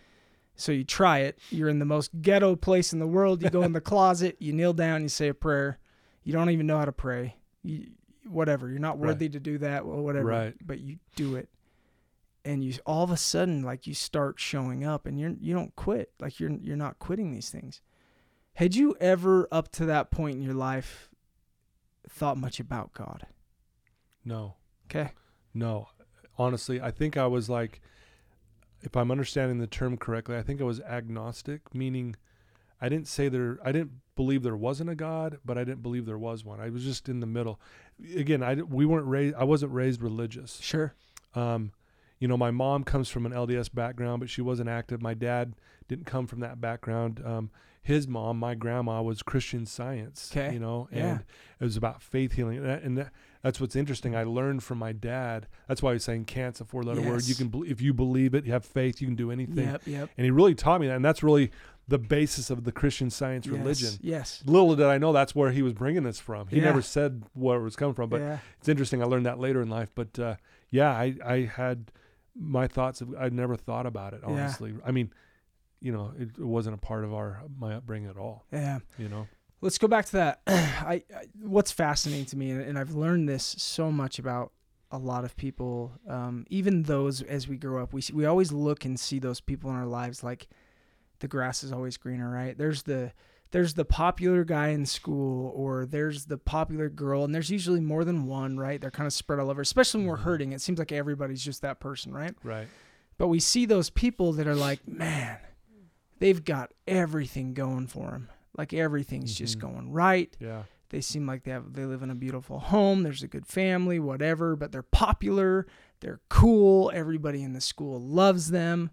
so you try it. You're in the most ghetto place in the world. You go in the closet, you kneel down, you say a prayer. You don't even know how to pray. You, whatever. You're not Right. worthy to do that. Well, whatever. Right. But you do it, and you all of a sudden like you start showing up, and you're you don't quit. Like you're you're not quitting these things. Had you ever up to that point in your life thought much about God. No. Okay. No. Honestly, I think I was like if I'm understanding the term correctly, I think I was agnostic, meaning I didn't say there I didn't believe there wasn't a God, but I didn't believe there was one. I was just in the middle. Again, I we weren't raised I wasn't raised religious. Sure. Um, you know, my mom comes from an LDS background, but she wasn't active. My dad didn't come from that background. Um, his mom, my grandma, was Christian Science. 'Kay. You know, and Yeah. it was about faith healing, and, that, and that, that's what's interesting. I learned from my dad. That's why he's saying "can't's" a four-letter word. You can, if you believe it, you have faith, you can do anything. Yep. Yep. And he really taught me that, and that's really the basis of the Christian Science religion. Yes. Little did I know that's where he was bringing this from. He Yeah. never said where it was coming from, but yeah. it's interesting. I learned that later in life, but uh, yeah, I I had my thoughts. Of, I'd never thought about it Yeah. honestly. I mean, you know, it, it wasn't a part of our my upbringing at all. Yeah. You know, Let's go back to that. I, I what's fascinating to me, and, and I've learned this so much about a lot of people, um, even those as we grow up, we see, we always look and see those people in our lives like the grass is always greener, right? There's the there's the popular guy in school, or there's the popular girl, and there's usually more than one, right? They're kind of spread all over. Especially when we're Mhm. hurting, it seems like everybody's just that person, right? right? But we see those people that are like, man, they've got everything going for them. Like everything's just Mhm. going right. Yeah, They seem like they have they live in a beautiful home. There's a good family, whatever. But they're popular. They're cool. Everybody in the school loves them,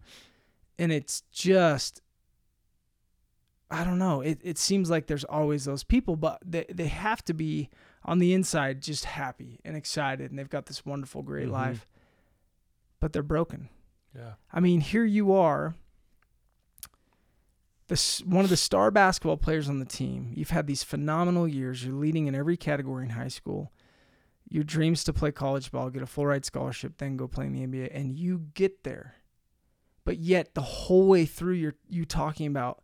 and it's just. I don't know. It it seems like there's always those people, but they they have to be on the inside just happy and excited, and they've got this wonderful, great Mhm. life. But they're broken. yeah, I mean, here you are, this one of the star basketball players on the team. You've had these phenomenal years. You're leading in every category in high school. Your dreams to play college ball, get a full ride scholarship, then go play in the NBA, and you get there. But yet, the whole way through, you're you talking about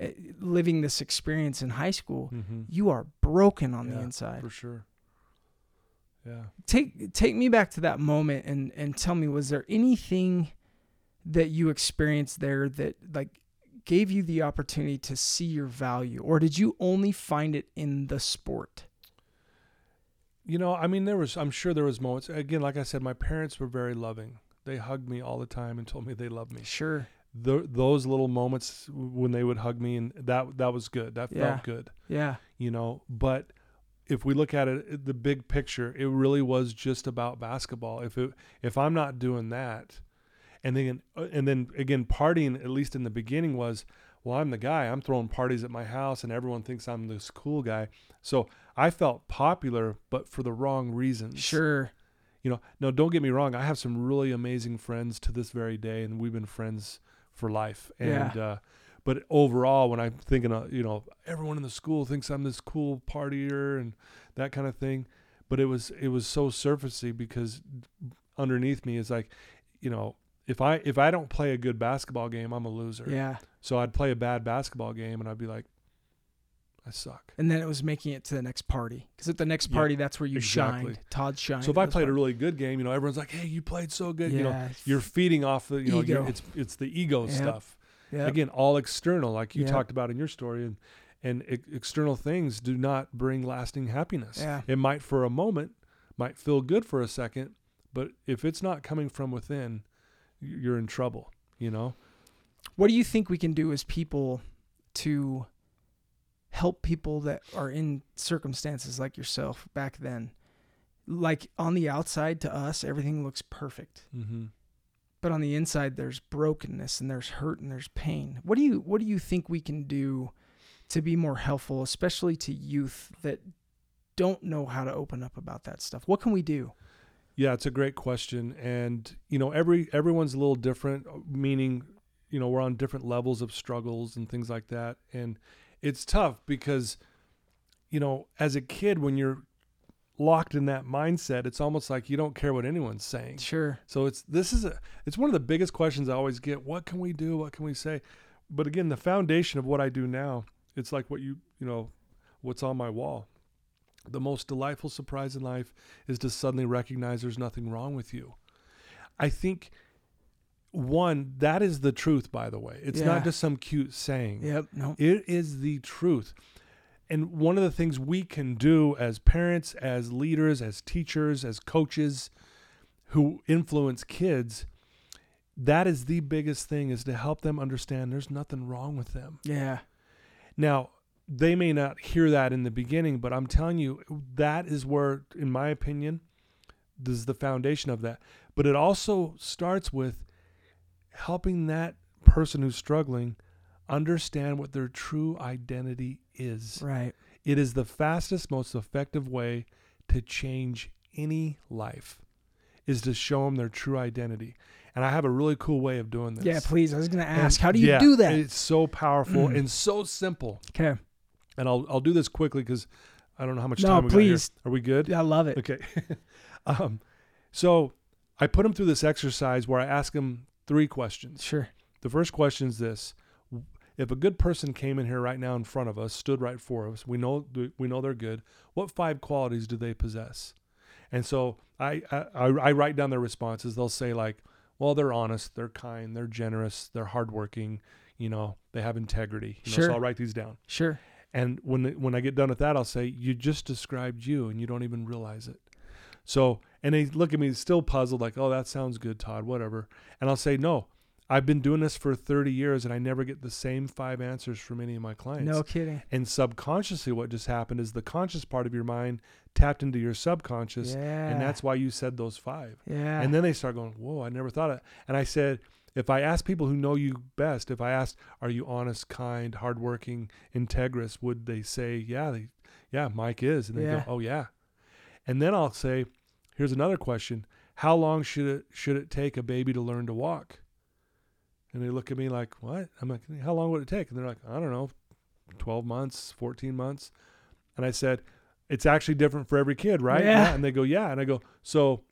uh, living this experience in high school. mm-hmm. You are broken on the inside. for sure. Yeah, take take me back to that moment and and tell me was there anything that you experienced there that like gave you the opportunity to see your value or did you only find it in the sport you know, I mean, there was. I'm sure there was moments. Again, like I said, my parents were very loving. They hugged me all the time and told me they loved me. sure Th- those little moments when they would hug me and that that was good. That Yeah. felt good. yeah you know but if we look at it the big picture it really was just about basketball if it if i'm not doing that and then uh, and then again partying at least in the beginning was well i'm the guy. I'm throwing parties at my house and everyone thinks i'm this cool guy. So i felt popular but for the wrong reasons. Sure. You know no don't get me wrong. I have some really amazing friends to this very day and we've been friends for life. Yeah. uh but overall when i'm thinking of you know everyone in the school thinks i'm this cool partier and that kind of thing but it was it was so surfacey because underneath me is like you know if i if i don't play a good basketball game i'm a loser. Yeah. So i'd play a bad basketball game and i'd be like i suck. And then it was making it to the next party. Because at the next Yeah, party that's where you exactly. shined. Todd shined. So if i played a really good game you know everyone's like hey you played so good you know you're feeding off the you know Ego. it's it's the ego Yep. stuff. Yeah again all external like you Yep. talked about in your story and and external things do not bring lasting happiness. Yeah. it might for a moment might feel good for a second but if it's not coming from within you're in trouble you know? What do you think we can do as people to help people that are in circumstances like yourself back then? Like on the outside to us everything looks perfect. Mm-hmm. but on the inside there's brokenness and there's hurt and there's pain. What do you what do you think we can do to be more helpful especially to youth that don't know how to open up about that stuff? What can we do yeah it's a great question and you know every everyone's a little different uh, meaning you know we're on different levels of struggles and things like that and it's tough because you know as a kid when you're locked in that mindset it's almost like you don't care what anyone's saying. Sure. So it's this is a it's one of the biggest questions i always get what can we do? What can we say? But again the foundation of what i do now it's like what you you know what's on my wall the most delightful surprise in life is to suddenly recognize there's nothing wrong with you i think one that is the truth by the way it's Yeah. not just some cute saying yep no it is the truth and one of the things we can do as parents, as leaders, as teachers, as coaches who influence kids, that is the biggest thing is to help them understand there's nothing wrong with them. Yeah. Now, they may not hear that in the beginning, but I'm telling you, that is where, in my opinion, this is the foundation of that. But it also starts with helping that person who's struggling understand what their true identity is. Right. It is the fastest, most effective way to change any life is to show them their true identity. And I have a really cool way of doing this. Yeah, please. I was gonna And- ask, how do you yeah, do that? It's so powerful mm. and so simple. Okay. And I'll I'll do this quickly because I don't know how much No, time we please. got here. Are we good? Yeah, I love it. Okay. um, so I put them through this exercise where I ask them three questions. Sure. The first question is this: If a good person came in here right now in front of us, stood right for us, we know we know they're good. What five qualities do they possess? And so I I, I write down their responses. They'll say like, well, they're honest, they're kind, they're generous, they're hardworking. You know, they have integrity. You know, Sure. so I'll write these down. Sure. And when when I get done with that, I'll say, "You just described you, and you don't even realize it." So, and they look at me still puzzled, like, "Oh, that sounds good, Todd. Whatever." And I'll say, "No, I've been doing this for 30 years, and I never get the same five answers from any of my clients." No kidding. And subconsciously, what just happened is the conscious part of your mind tapped into your subconscious, Yeah. and that's why you said those five. yeah. And then they start going, Whoa, I never thought of And I said, if I ask people who know you best, if I ask, Are you honest, kind, hardworking, integrous, would they say, Yeah, they, yeah, Mike is. And they Yeah. go, Oh yeah. And then I'll say, Here's another question. How long should it should it take a baby to learn to walk? And they look at me like, What? I'm like, How long would it take? And they're like, I don't know, 12 months, 14 months. And I said, It's actually different for every kid, right? Yeah. And they go, Yeah. And I go, So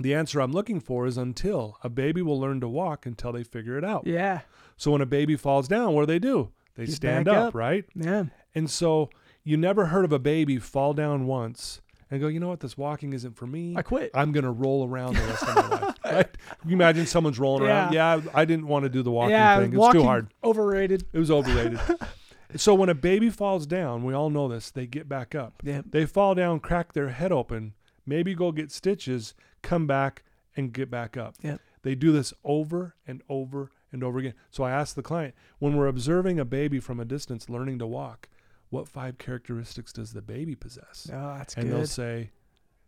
the answer I'm looking for is until a baby will learn to walk until they figure it out. yeah. So when a baby falls down, what do they do? They stand up, up. right? Yeah. And so you never heard of a baby fall down once and go, you know what, this walking isn't for me. I quit. I'm gonna roll around the rest of my life. Right? Can you imagine someone's rolling around? Yeah, I didn't want to do the walking yeah. thing. It's walking too hard. Overrated. It was overrated. so when a baby falls down, we all know this, they get back up. Yeah. They fall down, crack their head open, maybe go get stitches, come back and get back up. Yep. They do this over and over and over again. So I asked the client, when we're observing a baby from a distance learning to walk, what five characteristics does the baby possess? Oh, that's and they'll say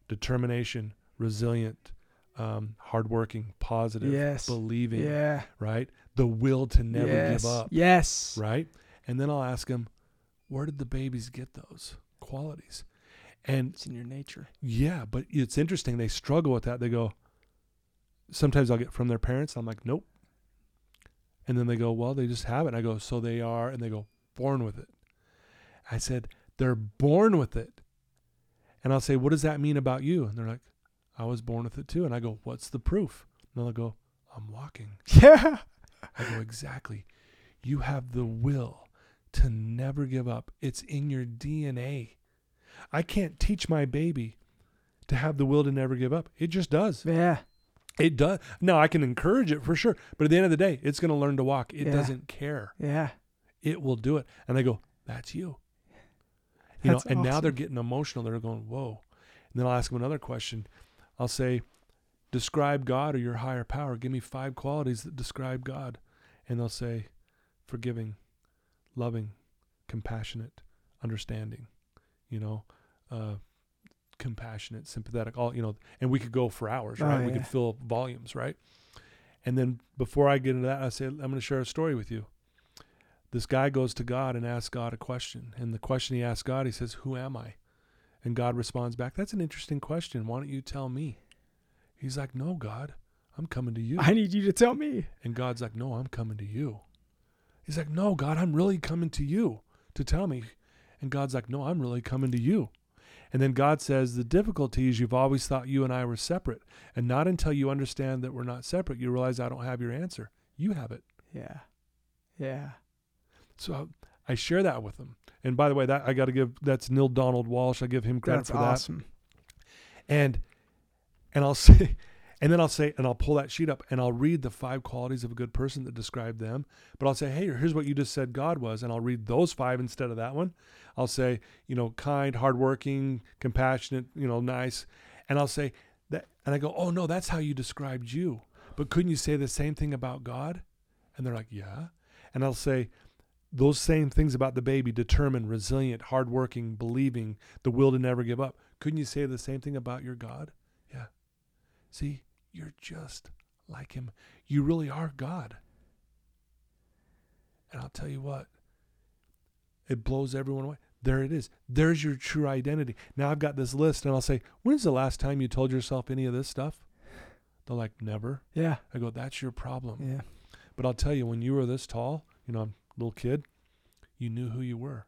determination, resilient, um, hardworking, positive, Yes. believing, Yeah. right? The will to never yes. give up, Yes. right? And then I'll ask them, where did the babies get those qualities? And It's in your nature. yeah, but it's interesting. They struggle with that. They go, sometimes I'll get from their parents. I'm like, nope. And then they go, well, they just have it. And I go, so they are. And they go, born with it. I said, they're born with it. And I'll say, what does that mean about you? And they're like, I was born with it too. And I go, what's the proof? And they'll go, I'm walking. Yeah. I go, exactly. You have the will to never give up. It's in your DNA. I can't teach my baby to have the will to never give up. It just does. Yeah. It does. Now, I can encourage it for sure. But at the end of the day, it's going to learn to walk. It Yeah. doesn't care. Yeah. It will do it. And I go, that's you. You That's know, and now they're getting emotional. They're going, whoa. And then I'll ask them another question. I'll say, describe God or your higher power. Give me five qualities that describe God. And they'll say, forgiving, loving, compassionate, understanding, you know, uh, compassionate, sympathetic, all, you know, and we could go for hours, Oh, right? We could fill volumes, right? And then before I get into that, I say, I'm going to share a story with you. This guy goes to God and asks God a question. And the question he asks God, he says, Who am I? And God responds back, That's an interesting question. Why don't you tell me? He's like, No, God, I'm coming to you. I need you to tell me. And God's like, No, I'm coming to you. He's like, No, God, I'm really coming to you to tell me. And God's like, No, I'm really coming to you. And then God says, The difficulty is you've always thought you and I were separate. And not until you understand that we're not separate, you realize I don't have your answer. You have it. Yeah. Yeah. So I share that with them. And by the way, that I got to give that's Neale Donald Walsch. I give him credit That's for awesome. that. And and I'll say, And then I'll say, and I'll pull that sheet up and I'll read the five qualities of a good person that describe them. But I'll say, hey, here's what you just said God was. And I'll read those five instead of that one. I'll say, you know, kind, hardworking, compassionate, you know, nice. And I'll say that, and I go, oh no, that's how you described you. But couldn't you say the same thing about God? And they're like, yeah. And I'll say, those same things about the baby determined, resilient, hardworking, believing, the will to never give up. Couldn't you say the same thing about your God? Yeah. See, you're just like him. You really are God. And I'll tell you what, it blows everyone away. There it is. There's your true identity. Now I've got this list and I'll say, When's the last time you told yourself any of this stuff? They're like, Never. Yeah. I go, That's your problem. Yeah. But I'll tell you, when you were this tall, you know, I'm a little kid, you knew who you were.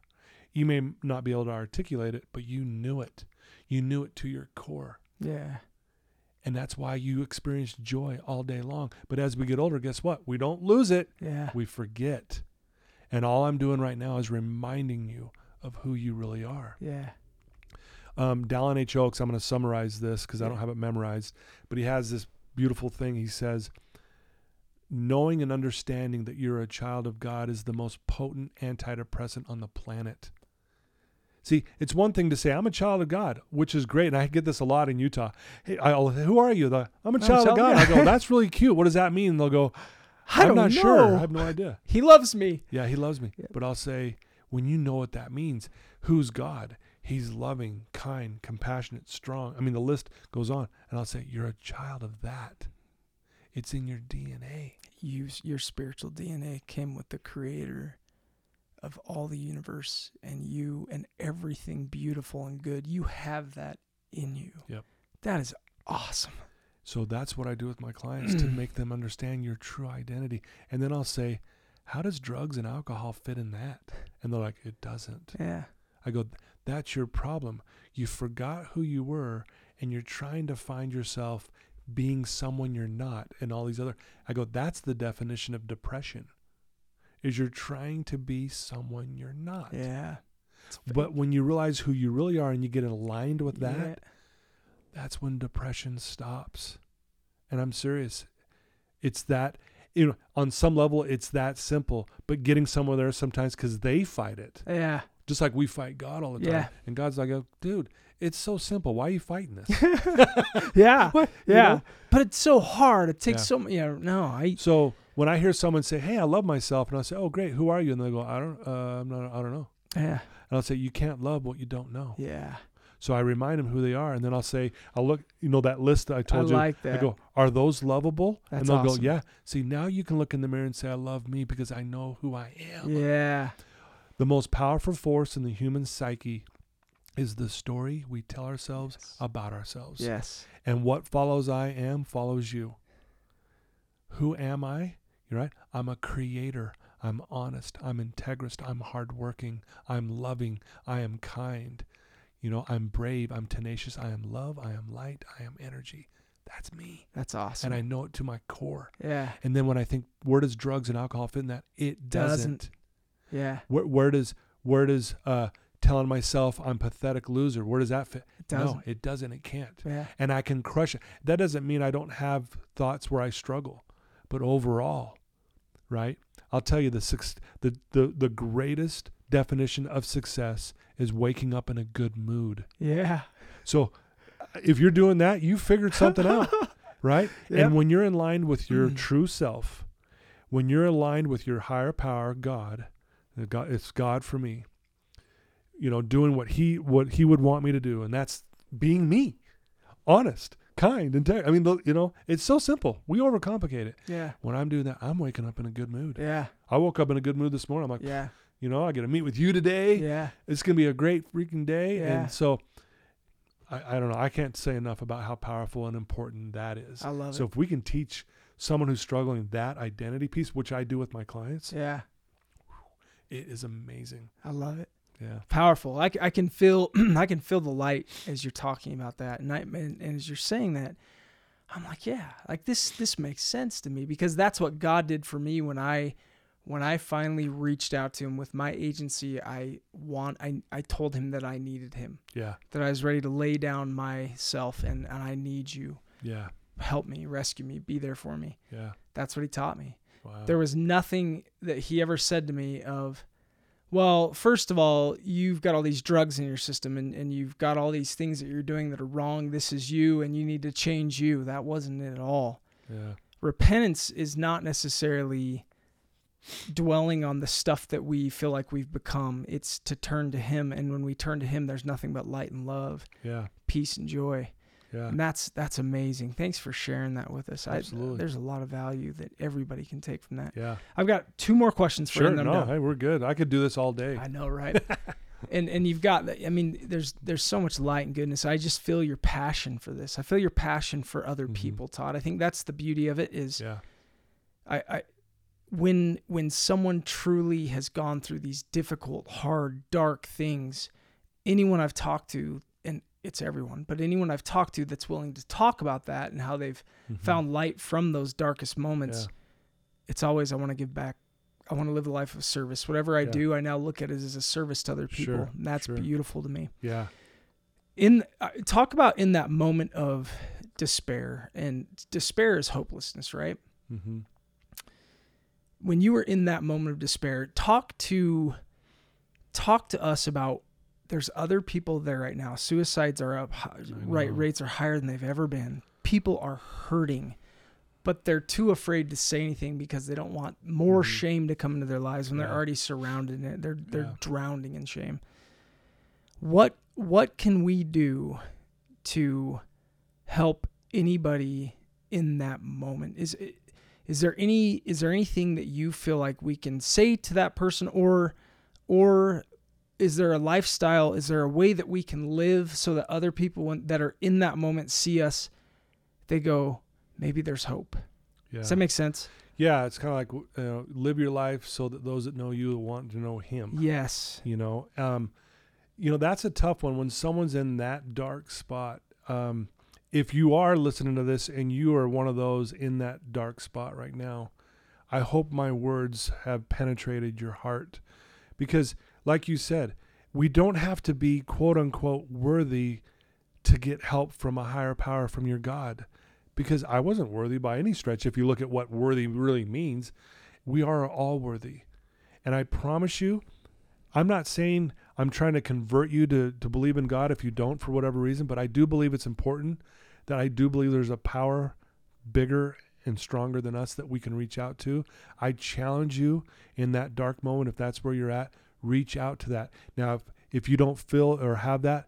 You may not be able to articulate it, but you knew it. You knew it to your core. Yeah. And that's why you experience joy all day long. But as we get older, guess what? We don't lose it, Yeah. we forget. And all I'm doing right now is reminding you of who you really are. Yeah. Um, Dallin H. Oaks, I'm going to summarize this because I don't have it memorized, but he has this beautiful thing. He says, Knowing and understanding that you're a child of God is the most potent antidepressant on the planet. See, it's one thing to say, I'm a child of God, which is great. And I get this a lot in Utah. Hey, I'll, who are you? The, I'm a child of God. I go, that's really cute. What does that mean? And they'll go, I I'm don't not know. sure. I have no idea. He loves me. Yeah, he loves me. Yeah. But I'll say, when you know what that means, who's God? He's loving, kind, compassionate, strong. I mean, the list goes on. And I'll say, you're a child of that. It's in your DNA. You, your spiritual DNA came with the creator of all the universe and you and everything beautiful and good. You have that in you. Yep. That is awesome. So that's what I do with my clients to make them understand your true identity. And then I'll say, how does drugs and alcohol fit in that? And they're like, it doesn't. Yeah. I go, that's your problem. You forgot who you were and you're trying to find yourself being someone you're not and all these other I go, that's the definition of depression. Is you're trying to be someone you're not. Yeah. But when you realize who you really are and you get aligned with that, Yeah. That's when depression stops. And I'm serious. It's that you know, on some level it's that simple, but getting someone there sometimes cuz they fight it Yeah. just like we fight God all the time. Yeah. And God's like, dude, it's so simple. Why are you fighting this? Yeah. What? You Yeah. know? But it's so hard. It takes Yeah. so much. Yeah. No, I. So when I hear someone say, "Hey, I love myself," and I say, "Oh, great, who are you?" and they go, "I don't, uh, I'm not, I don't know," Yeah. and I'll say, "You can't love what you don't know." Yeah. So I remind them who they are, and then I'll say, "I'll look, you know, that list that I I told you." like that. I go, "Are those lovable?" That's and they'll awesome. go, "Yeah." See, now you can look in the mirror and say, "I love me because I know who I am." Yeah. The most powerful force in the human psyche is the story we tell ourselves Yes. about ourselves. Yes. And what follows I am follows you. Who am I? You're right. I'm a creator. I'm honest. I'm integrist. I'm hardworking. I'm loving. I am kind. You know, I'm brave. I'm tenacious. I am love. I am light. I am energy. That's me. That's awesome. And I know it to my core. yeah. And then when I think, where does drugs and alcohol fit in that? It doesn't. Doesn't. Yeah. Where, where does where does uh, telling myself I'm pathetic loser? Where does that fit? It doesn't. No, it doesn't. It can't Yeah. and I can crush it. That doesn't mean I don't have thoughts where I struggle, but overall, right? I'll tell you the six, the the the greatest definition of success is waking up in a good mood. Yeah. So if you're doing that, you figured something out, right? Yep. And when you're in line with your Mm. true self, when you're aligned with your higher power, God, God it's God for me. You know, doing what he what he would want me to do, and that's being me, honest, kind, and I mean, you know, it's so simple. We overcomplicate it. Yeah. When I'm doing that, I'm waking up in a good mood. Yeah. I woke up in a good mood this morning. I'm like, Yeah. You know, I get to meet with you today. Yeah. It's gonna be a great freaking day. Yeah. And so, I, I don't know. I can't say enough about how powerful and important that is. I love So it. So if we can teach someone who's struggling that identity piece, which I do with my clients, Yeah. it is amazing. I love it. Yeah. Powerful. I, I can feel I can feel the light as you're talking about that, and, I, and and as you're saying that, I'm like, yeah, like this this makes sense to me because that's what God did for me when I when I finally reached out to him with my agency. I want I I told him that I needed him, Yeah. that I was ready to lay down myself and and I need you. Yeah. help me, rescue me, be there for me. Yeah. That's what he taught me. Wow. There was nothing that he ever said to me of, well, first of all, you've got all these drugs in your system and, and you've got all these things that you're doing that are wrong. This is you and you need to change you. That wasn't it at all. yeah. Repentance is not necessarily dwelling on the stuff that we feel like we've become. It's to turn to him and when we turn to him there's nothing but light and love, Yeah. peace and joy. Yeah. And that's that's amazing. Thanks for sharing that with us. Absolutely. I, there's a lot of value that everybody can take from that. Yeah. I've got two more questions for you. Sure. then I'm No, hey, we're good. I could do this all day. I know, right? and and you've got I mean, there's there's so much light and goodness. I just feel your passion for this. I feel your passion for other Mhm. people, Todd. I think that's the beauty of it is Yeah. I, I when when someone truly has gone through these difficult, hard, dark things, anyone I've talked to, and it's everyone, but anyone I've talked to that's willing to talk about that and how they've Mhm. found light from those darkest moments, Yeah. it's always I want to give back. I want to live a life of service. Whatever I Yeah. do, I now look at it as a service to other people. Sure, and that's sure. beautiful to me. Yeah. In uh, talk about in that moment of despair, and despair is hopelessness, right? Mm-hmm. When you were in that moment of despair talk to talk to us about there's other people there right now. Suicides are up right rates are higher than they've ever been. People are hurting but they're too afraid to say anything because they don't want more Mhm. shame to come into their lives when they're already surrounded in it. They're they're Yeah. drowning in shame. What what can we do to help anybody in that moment? Is it is there any is there anything that you feel like we can say to that person or or is there a lifestyle is there a way that we can live so that other people that are in that moment see us they go maybe there's hope Yeah. does that make sense yeah. It's kind of like you know, live your life so that those that know you want to know Him. yes You know. Um, you know that's a tough one when someone's in that dark spot. Um, if you are listening to this and you are one of those in that dark spot right now, I hope my words have penetrated your heart. Because, like you said, we don't have to be quote unquote worthy to get help from a higher power from your God. Because I wasn't worthy by any stretch. If you look at what worthy really means, we are all worthy. And I promise you, I'm not saying I'm trying to convert you to, to believe in God if you don't for whatever reason, but I do believe it's important that I do believe there's a power bigger and stronger than us that we can reach out to. I challenge you in that dark moment, if that's where you're at, reach out to that. Now, if, if you don't feel or have that,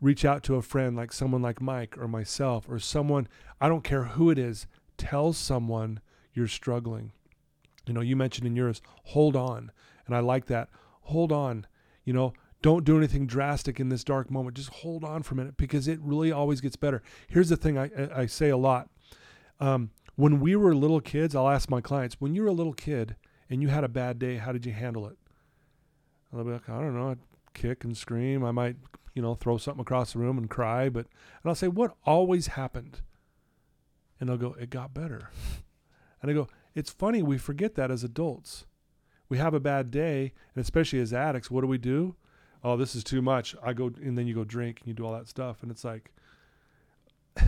reach out to a friend like someone like Mike or myself or someone, I don't care who it is, tell someone you're struggling. You know, you mentioned in yours, hold on. And I like that. Hold on. You know, don't do anything drastic in this dark moment. Just hold on for a minute because it really always gets better. Here's the thing I, I say a lot. Um, when we were little kids, I'll ask my clients, when you were a little kid and you had a bad day, how did you handle it? I'll be like, I don't know, I'd kick and scream. I might, you know, throw something across the room and cry. But, and I'll say, what always happened? And they'll go, it got better. And I go, it's funny, we forget that as adults. We have a bad day, and especially as addicts, what do we do? Oh, this is too much. I go, and then you go drink and you do all that stuff. And it's like,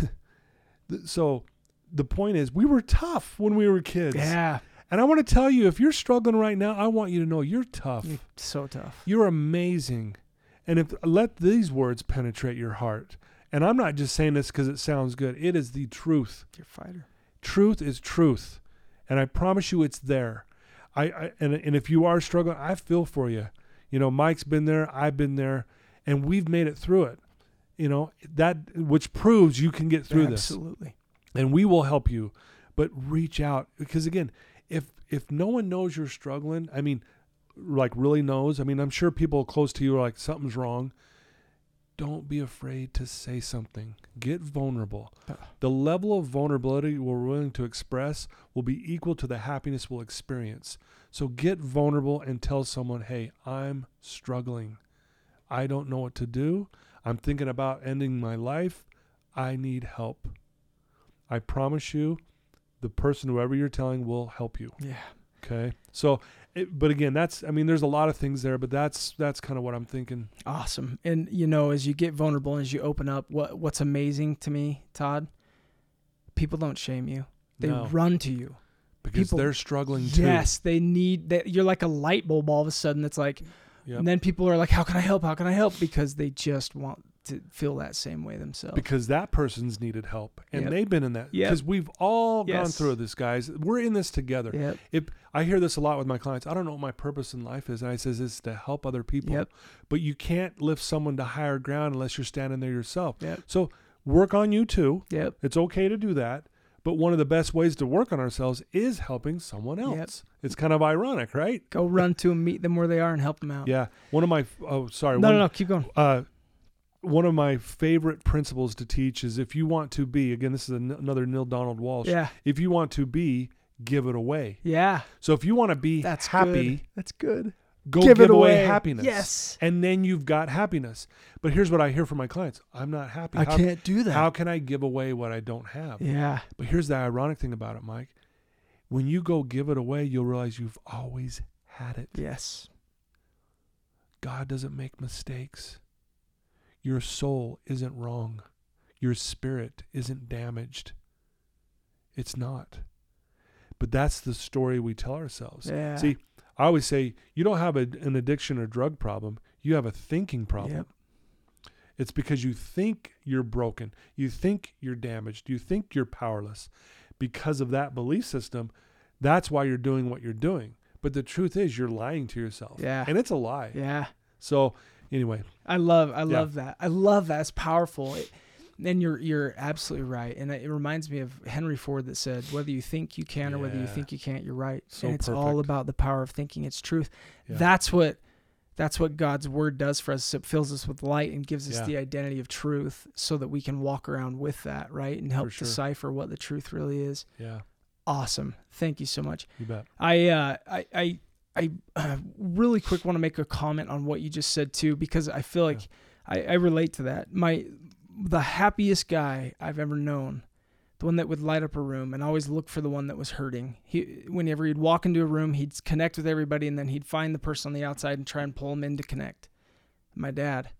so the point is, we were tough when we were kids. yeah And I want to tell you, if you're struggling right now, I want you to know you're tough. you're so tough You're amazing. And if let these words penetrate your heart. And I'm not just saying this because it sounds good. It is the truth. you're fighter Truth is truth. And I promise you it's there. I, I and and if you are struggling, I feel for you. You know, Mike's been there, I've been there, and we've made it through it. You know, that which proves you can get through this. Absolutely. And we will help you but reach out because again if if no one knows you're struggling i mean like really knows i mean i'm sure people close to you are like something's wrong. Don't be afraid to say something. Get vulnerable. Uh. the level of vulnerability we're willing to express will be equal to the happiness we'll experience so get vulnerable and tell someone hey i'm struggling i don't know what to do i'm thinking about ending my life i need help I promise you, the person, whoever you're telling, will help you. yeah Okay. So, it, but again, that's, I mean, there's a lot of things there, but that's, that's kind of what I'm thinking. Awesome. And you know, as you get vulnerable and as you open up, what what's amazing to me, Todd, people don't shame you. They No. run to you. Because people- they're struggling too. Yes, they need that. You're like a light bulb all of a sudden. It's like, Yep. and then people are like, "How can I help? How can I help?" Because they just want to feel that same way themselves. because that person's needed help and Yep. they've been in that Yep. because we've all gone through this guys we're in this together Yep. if i hear this a lot with my clients i don't know what my purpose in life is and i says it's to help other people Yep. but you can't lift someone to higher ground unless you're standing there yourself Yep. so work on you too Yep. it's okay to do that but one of the best ways to work on ourselves is helping someone else Yep. it's kind of ironic right Go run to them, meet them where they are, and help them out. yeah one of my oh sorry No, one, no, no. Keep going. uh, one of my favorite principles to teach is if you want to be again this is an, another Neale Donald Walsch Yeah. if you want to be give it away Yeah. so if you want to be That's happy good. That's good. Go Give give, it away. away. happiness Yes. and then you've got happiness but here's what I hear from my clients I'm not happy I how, can't do that. how can I give away what I don't have yeah. but here's the ironic thing about it Mike when you go give it away you'll realize you've always had it Yes. God doesn't make mistakes. Your soul isn't wrong. Your spirit isn't damaged. It's not. But that's the story we tell ourselves. Yeah. See, I always say you don't have a, an addiction or drug problem, you have a thinking problem. Yep. It's because you think you're broken, you think you're damaged, you think you're powerless. Because of that belief system, that's why you're doing what you're doing. But the truth is, you're lying to yourself. Yeah. And it's a lie. Yeah. So, anyway, I love I Yeah. love that. I love that. It's powerful. It, and you're you're absolutely right. And it reminds me of Henry Ford that said, "Whether you think you can or whether you think you can't, you're right." So and it's all about the power of thinking. It's truth. Yeah. That's what that's what God's word does for us. It fills us with light and gives us Yeah. the identity of truth, so that we can walk around with that, right, and help sure. decipher what the truth really is. yeah, Awesome. Thank you so much. you bet. I uh, I I I uh, really quick want to make a comment on what you just said too because I feel like I, I relate to that. My the happiest guy I've ever known, the one that would light up a room and always look for the one that was hurting. He whenever he'd walk into a room, he'd connect with everybody and then he'd find the person on the outside and try and pull them in to connect. My dad,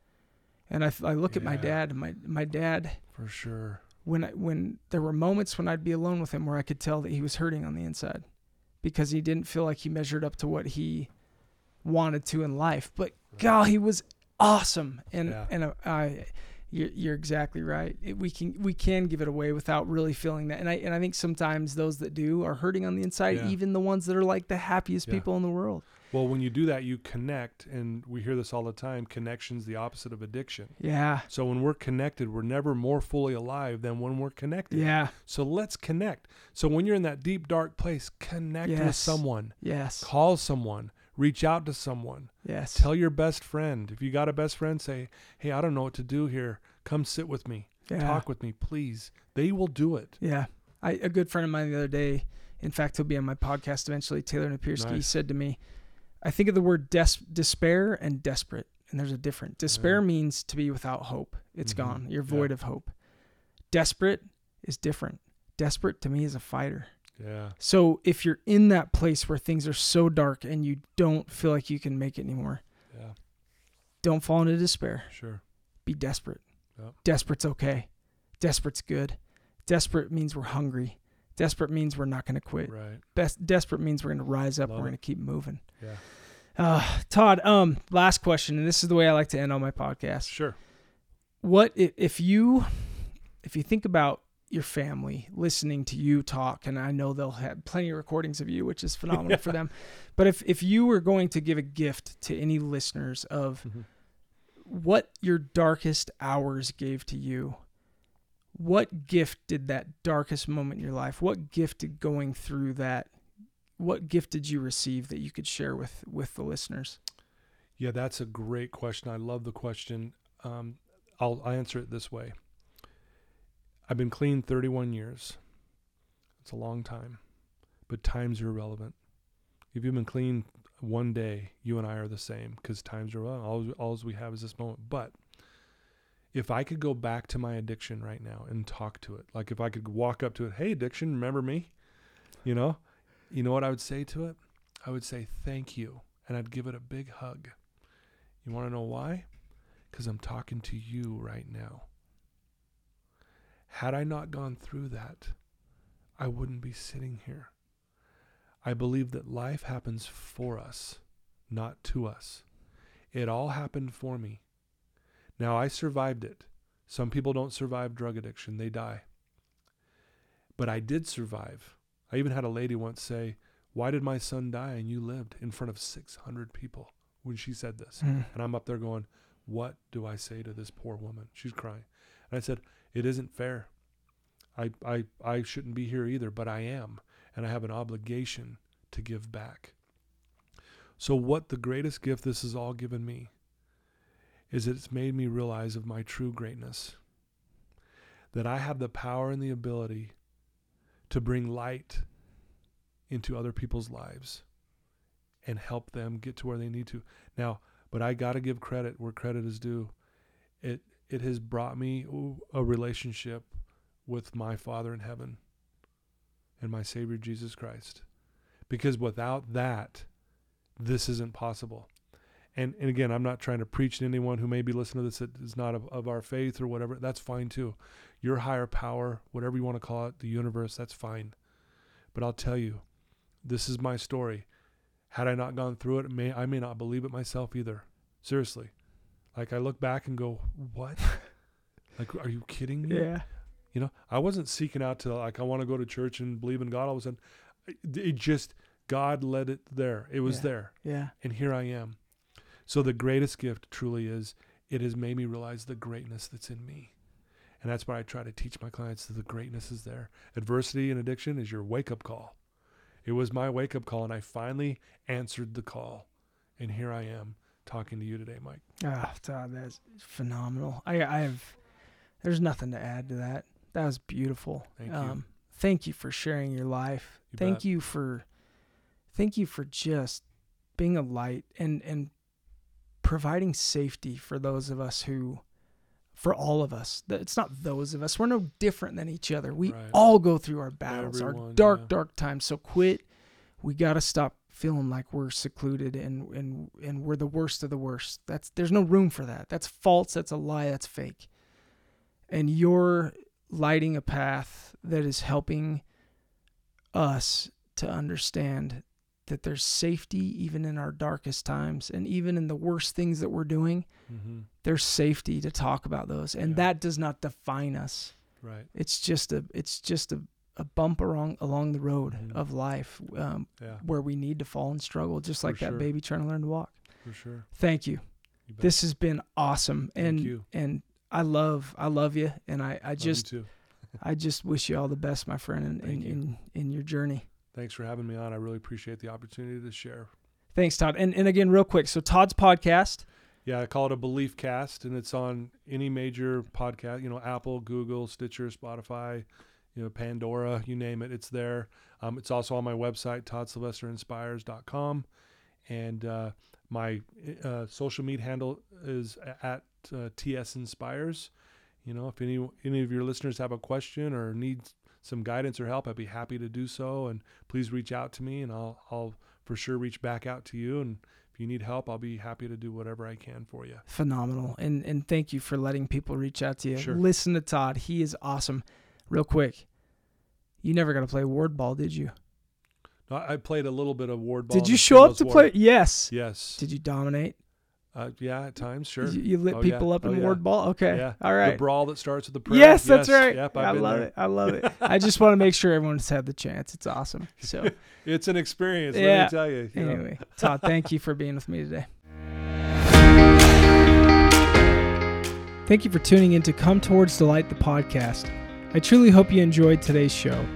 and I, I look at my dad my my dad For sure. when I, when there were moments when I'd be alone with him where I could tell that he was hurting on the inside because he didn't feel like he measured up to what he wanted to in life. But God, he was awesome, and Yeah. and uh, I, you're, you're exactly right. It, we can we can give it away without really feeling that, and I and I think sometimes those that do are hurting on the inside, Yeah. even the ones that are like the happiest Yeah. people in the world. Well, when you do that, you connect, and we hear this all the time. Connection's the opposite of addiction. Yeah, So when we're connected, we're never more fully alive than when we're connected. yeah, So let's connect. So when you're in that deep, dark place, connect with someone. yes, Call someone. Reach out to someone. yes. Tell your best friend. If you got a best friend, say, "Hey, I don't know what to do here. Come sit with me. yeah. Talk with me, please." They will do it. Yeah. I, a good friend of mine the other day, in fact, he'll be on my podcast eventually, Taylor Napierski, he Nice. said to me, I think of the word des- despair and desperate, and there's a difference. Despair Yeah. means to be without hope. It's Mhm. gone. You're Yeah. void of hope. Desperate is different. Desperate to me is a fighter. Yeah. So if you're in that place where things are so dark and you don't feel like you can make it anymore, Yeah. don't fall into despair. Sure. Be desperate. Yep. Desperate's okay. Desperate's good. Desperate means we're hungry. Desperate means we're not going to quit. Right. Best desperate means we're going to rise up. Love we're going to keep moving. Yeah. Uh, Todd, um, last question, and this is the way I like to end all my podcasts. Sure. What if, if you if you think about your family listening to you talk, and I know they'll have plenty of recordings of you, which is phenomenal for them. But if if you were going to give a gift to any listeners of Mhm. what your darkest hours gave to you, what gift did that darkest moment in your life? What gift did going through that? What gift did you receive that you could share with with the listeners? Yeah, that's a great question. I love the question. Um, I'll, I'll answer it this way. I've been clean 31 years. It's a long time, but times are irrelevant. If you've been clean one day, you and I are the same because times are irrelevant. All, all we have is this moment. But if I could go back to my addiction right now and talk to it, like if I could walk up to it, hey, addiction, remember me? You know, you know what I would say to it? I would say thank you, and I'd give it a big hug. You want to know why? Because I'm talking to you right now. Had I not gone through that, I wouldn't be sitting here. I believe that life happens for us, not to us. It all happened for me. Now, I survived it. Some people don't survive drug addiction, they die. But I did survive. I even had a lady once say, Why did my son die and you lived in front of 600 people when she said this? Mm. And I'm up there going, What do I say to this poor woman? She's crying. And I said, It isn't fair. I, I, I shouldn't be here either, but I am. And I have an obligation to give back. So, what the greatest gift this has all given me is it's made me realize of my true greatness. That I have the power and the ability to bring light into other people's lives and help them get to where they need to. Now, but I got to give credit where credit is due. It it has brought me a relationship with my Father in heaven and my Savior Jesus Christ. Because without that, this isn't possible. And, and again, I'm not trying to preach to anyone who may be listening to this that is not of, of our faith or whatever. That's fine too. Your higher power, whatever you want to call it, the universe, that's fine. But I'll tell you, this is my story. Had I not gone through it, may I may not believe it myself either. Seriously. Like I look back and go, "What? like are you kidding me?" Yeah. You know, I wasn't seeking out to like I want to go to church and believe in God all of a sudden. It- just God led it there. It was Yeah. there, Yeah. and here I am. So the greatest gift truly is it has made me realize the greatness that's in me. And that's why I try to teach my clients that the greatness is there. Adversity and addiction is your wake up call. It was my wake up call, and I finally answered the call. And here I am talking to you today, Mike. Ah, Todd, that's phenomenal. I, I have, there's nothing to add to that. That was beautiful. Thank you. Um, thank you for sharing your life. You thank bet. you for, thank you for just being a light and and providing safety for those of us who, for all of us. It's not those of us. We're no different than each other. We Right. all go through our battles, our dark, yeah. dark times. So quit. We got to stop feeling like we're secluded and and and we're the worst of the worst. That's there's no room for that. That's false. That's a lie. That's fake. And you're lighting a path that is helping us to understand that there's safety even in our darkest times and even in the worst things that we're doing hmm there's safety to talk about those and Yeah. that does not define us Right. it's just a it's just a, a bump along along the road Mhm. of life um, Yeah, where we need to fall and struggle just For like that baby trying to learn to walk for sure. thank you You this has been awesome and Thank you. and i love i love you and i i just i just wish you all the best my friend in in, in in your journey Thanks for having me on. I really appreciate the opportunity to share. thanks todd and and again real quick so todd's podcast Yeah, I call it a belief cast, and it's on any major podcast. You know, Apple, Google, Stitcher, Spotify, you know, Pandora, you name it. It's there. Um, it's also on my website, ToddSylvesterInspires.com, and uh, my uh, social media handle is at uh, TS Inspires. You know, if any any of your listeners have a question or need some guidance or help, I'd be happy to do so. And please reach out to me, and I'll I'll for sure reach back out to you. And if you need help, I'll be happy to do whatever I can for you. phenomenal and and thank you for letting people reach out to you Sure. listen to todd he is awesome real quick you never got to play ward ball did you No, I played a little bit of ward ball. did you show up to war. play yes Yes. did you dominate Uh, yeah, at times, sure. you, you lit Oh, yeah. people up in Oh, yeah. ward ball okay Yeah. all The brawl that starts with the prayer. yes that's right Yep, i love there. it i love it i just want to make sure everyone's had the chance it's awesome so It's an experience. Let me tell you. you anyway todd thank you for being with me today Thank you for tuning in to Come Towards Delight, the podcast. I truly hope you enjoyed today's show.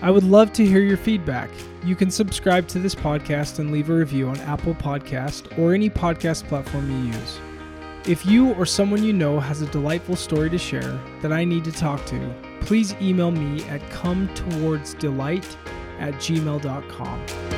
I would love to hear your feedback. You can subscribe to this podcast and leave a review on Apple Podcast or any podcast platform you use. If you or someone you know has a delightful story to share that I need to talk to, please email me at come towards delight at gmail.com.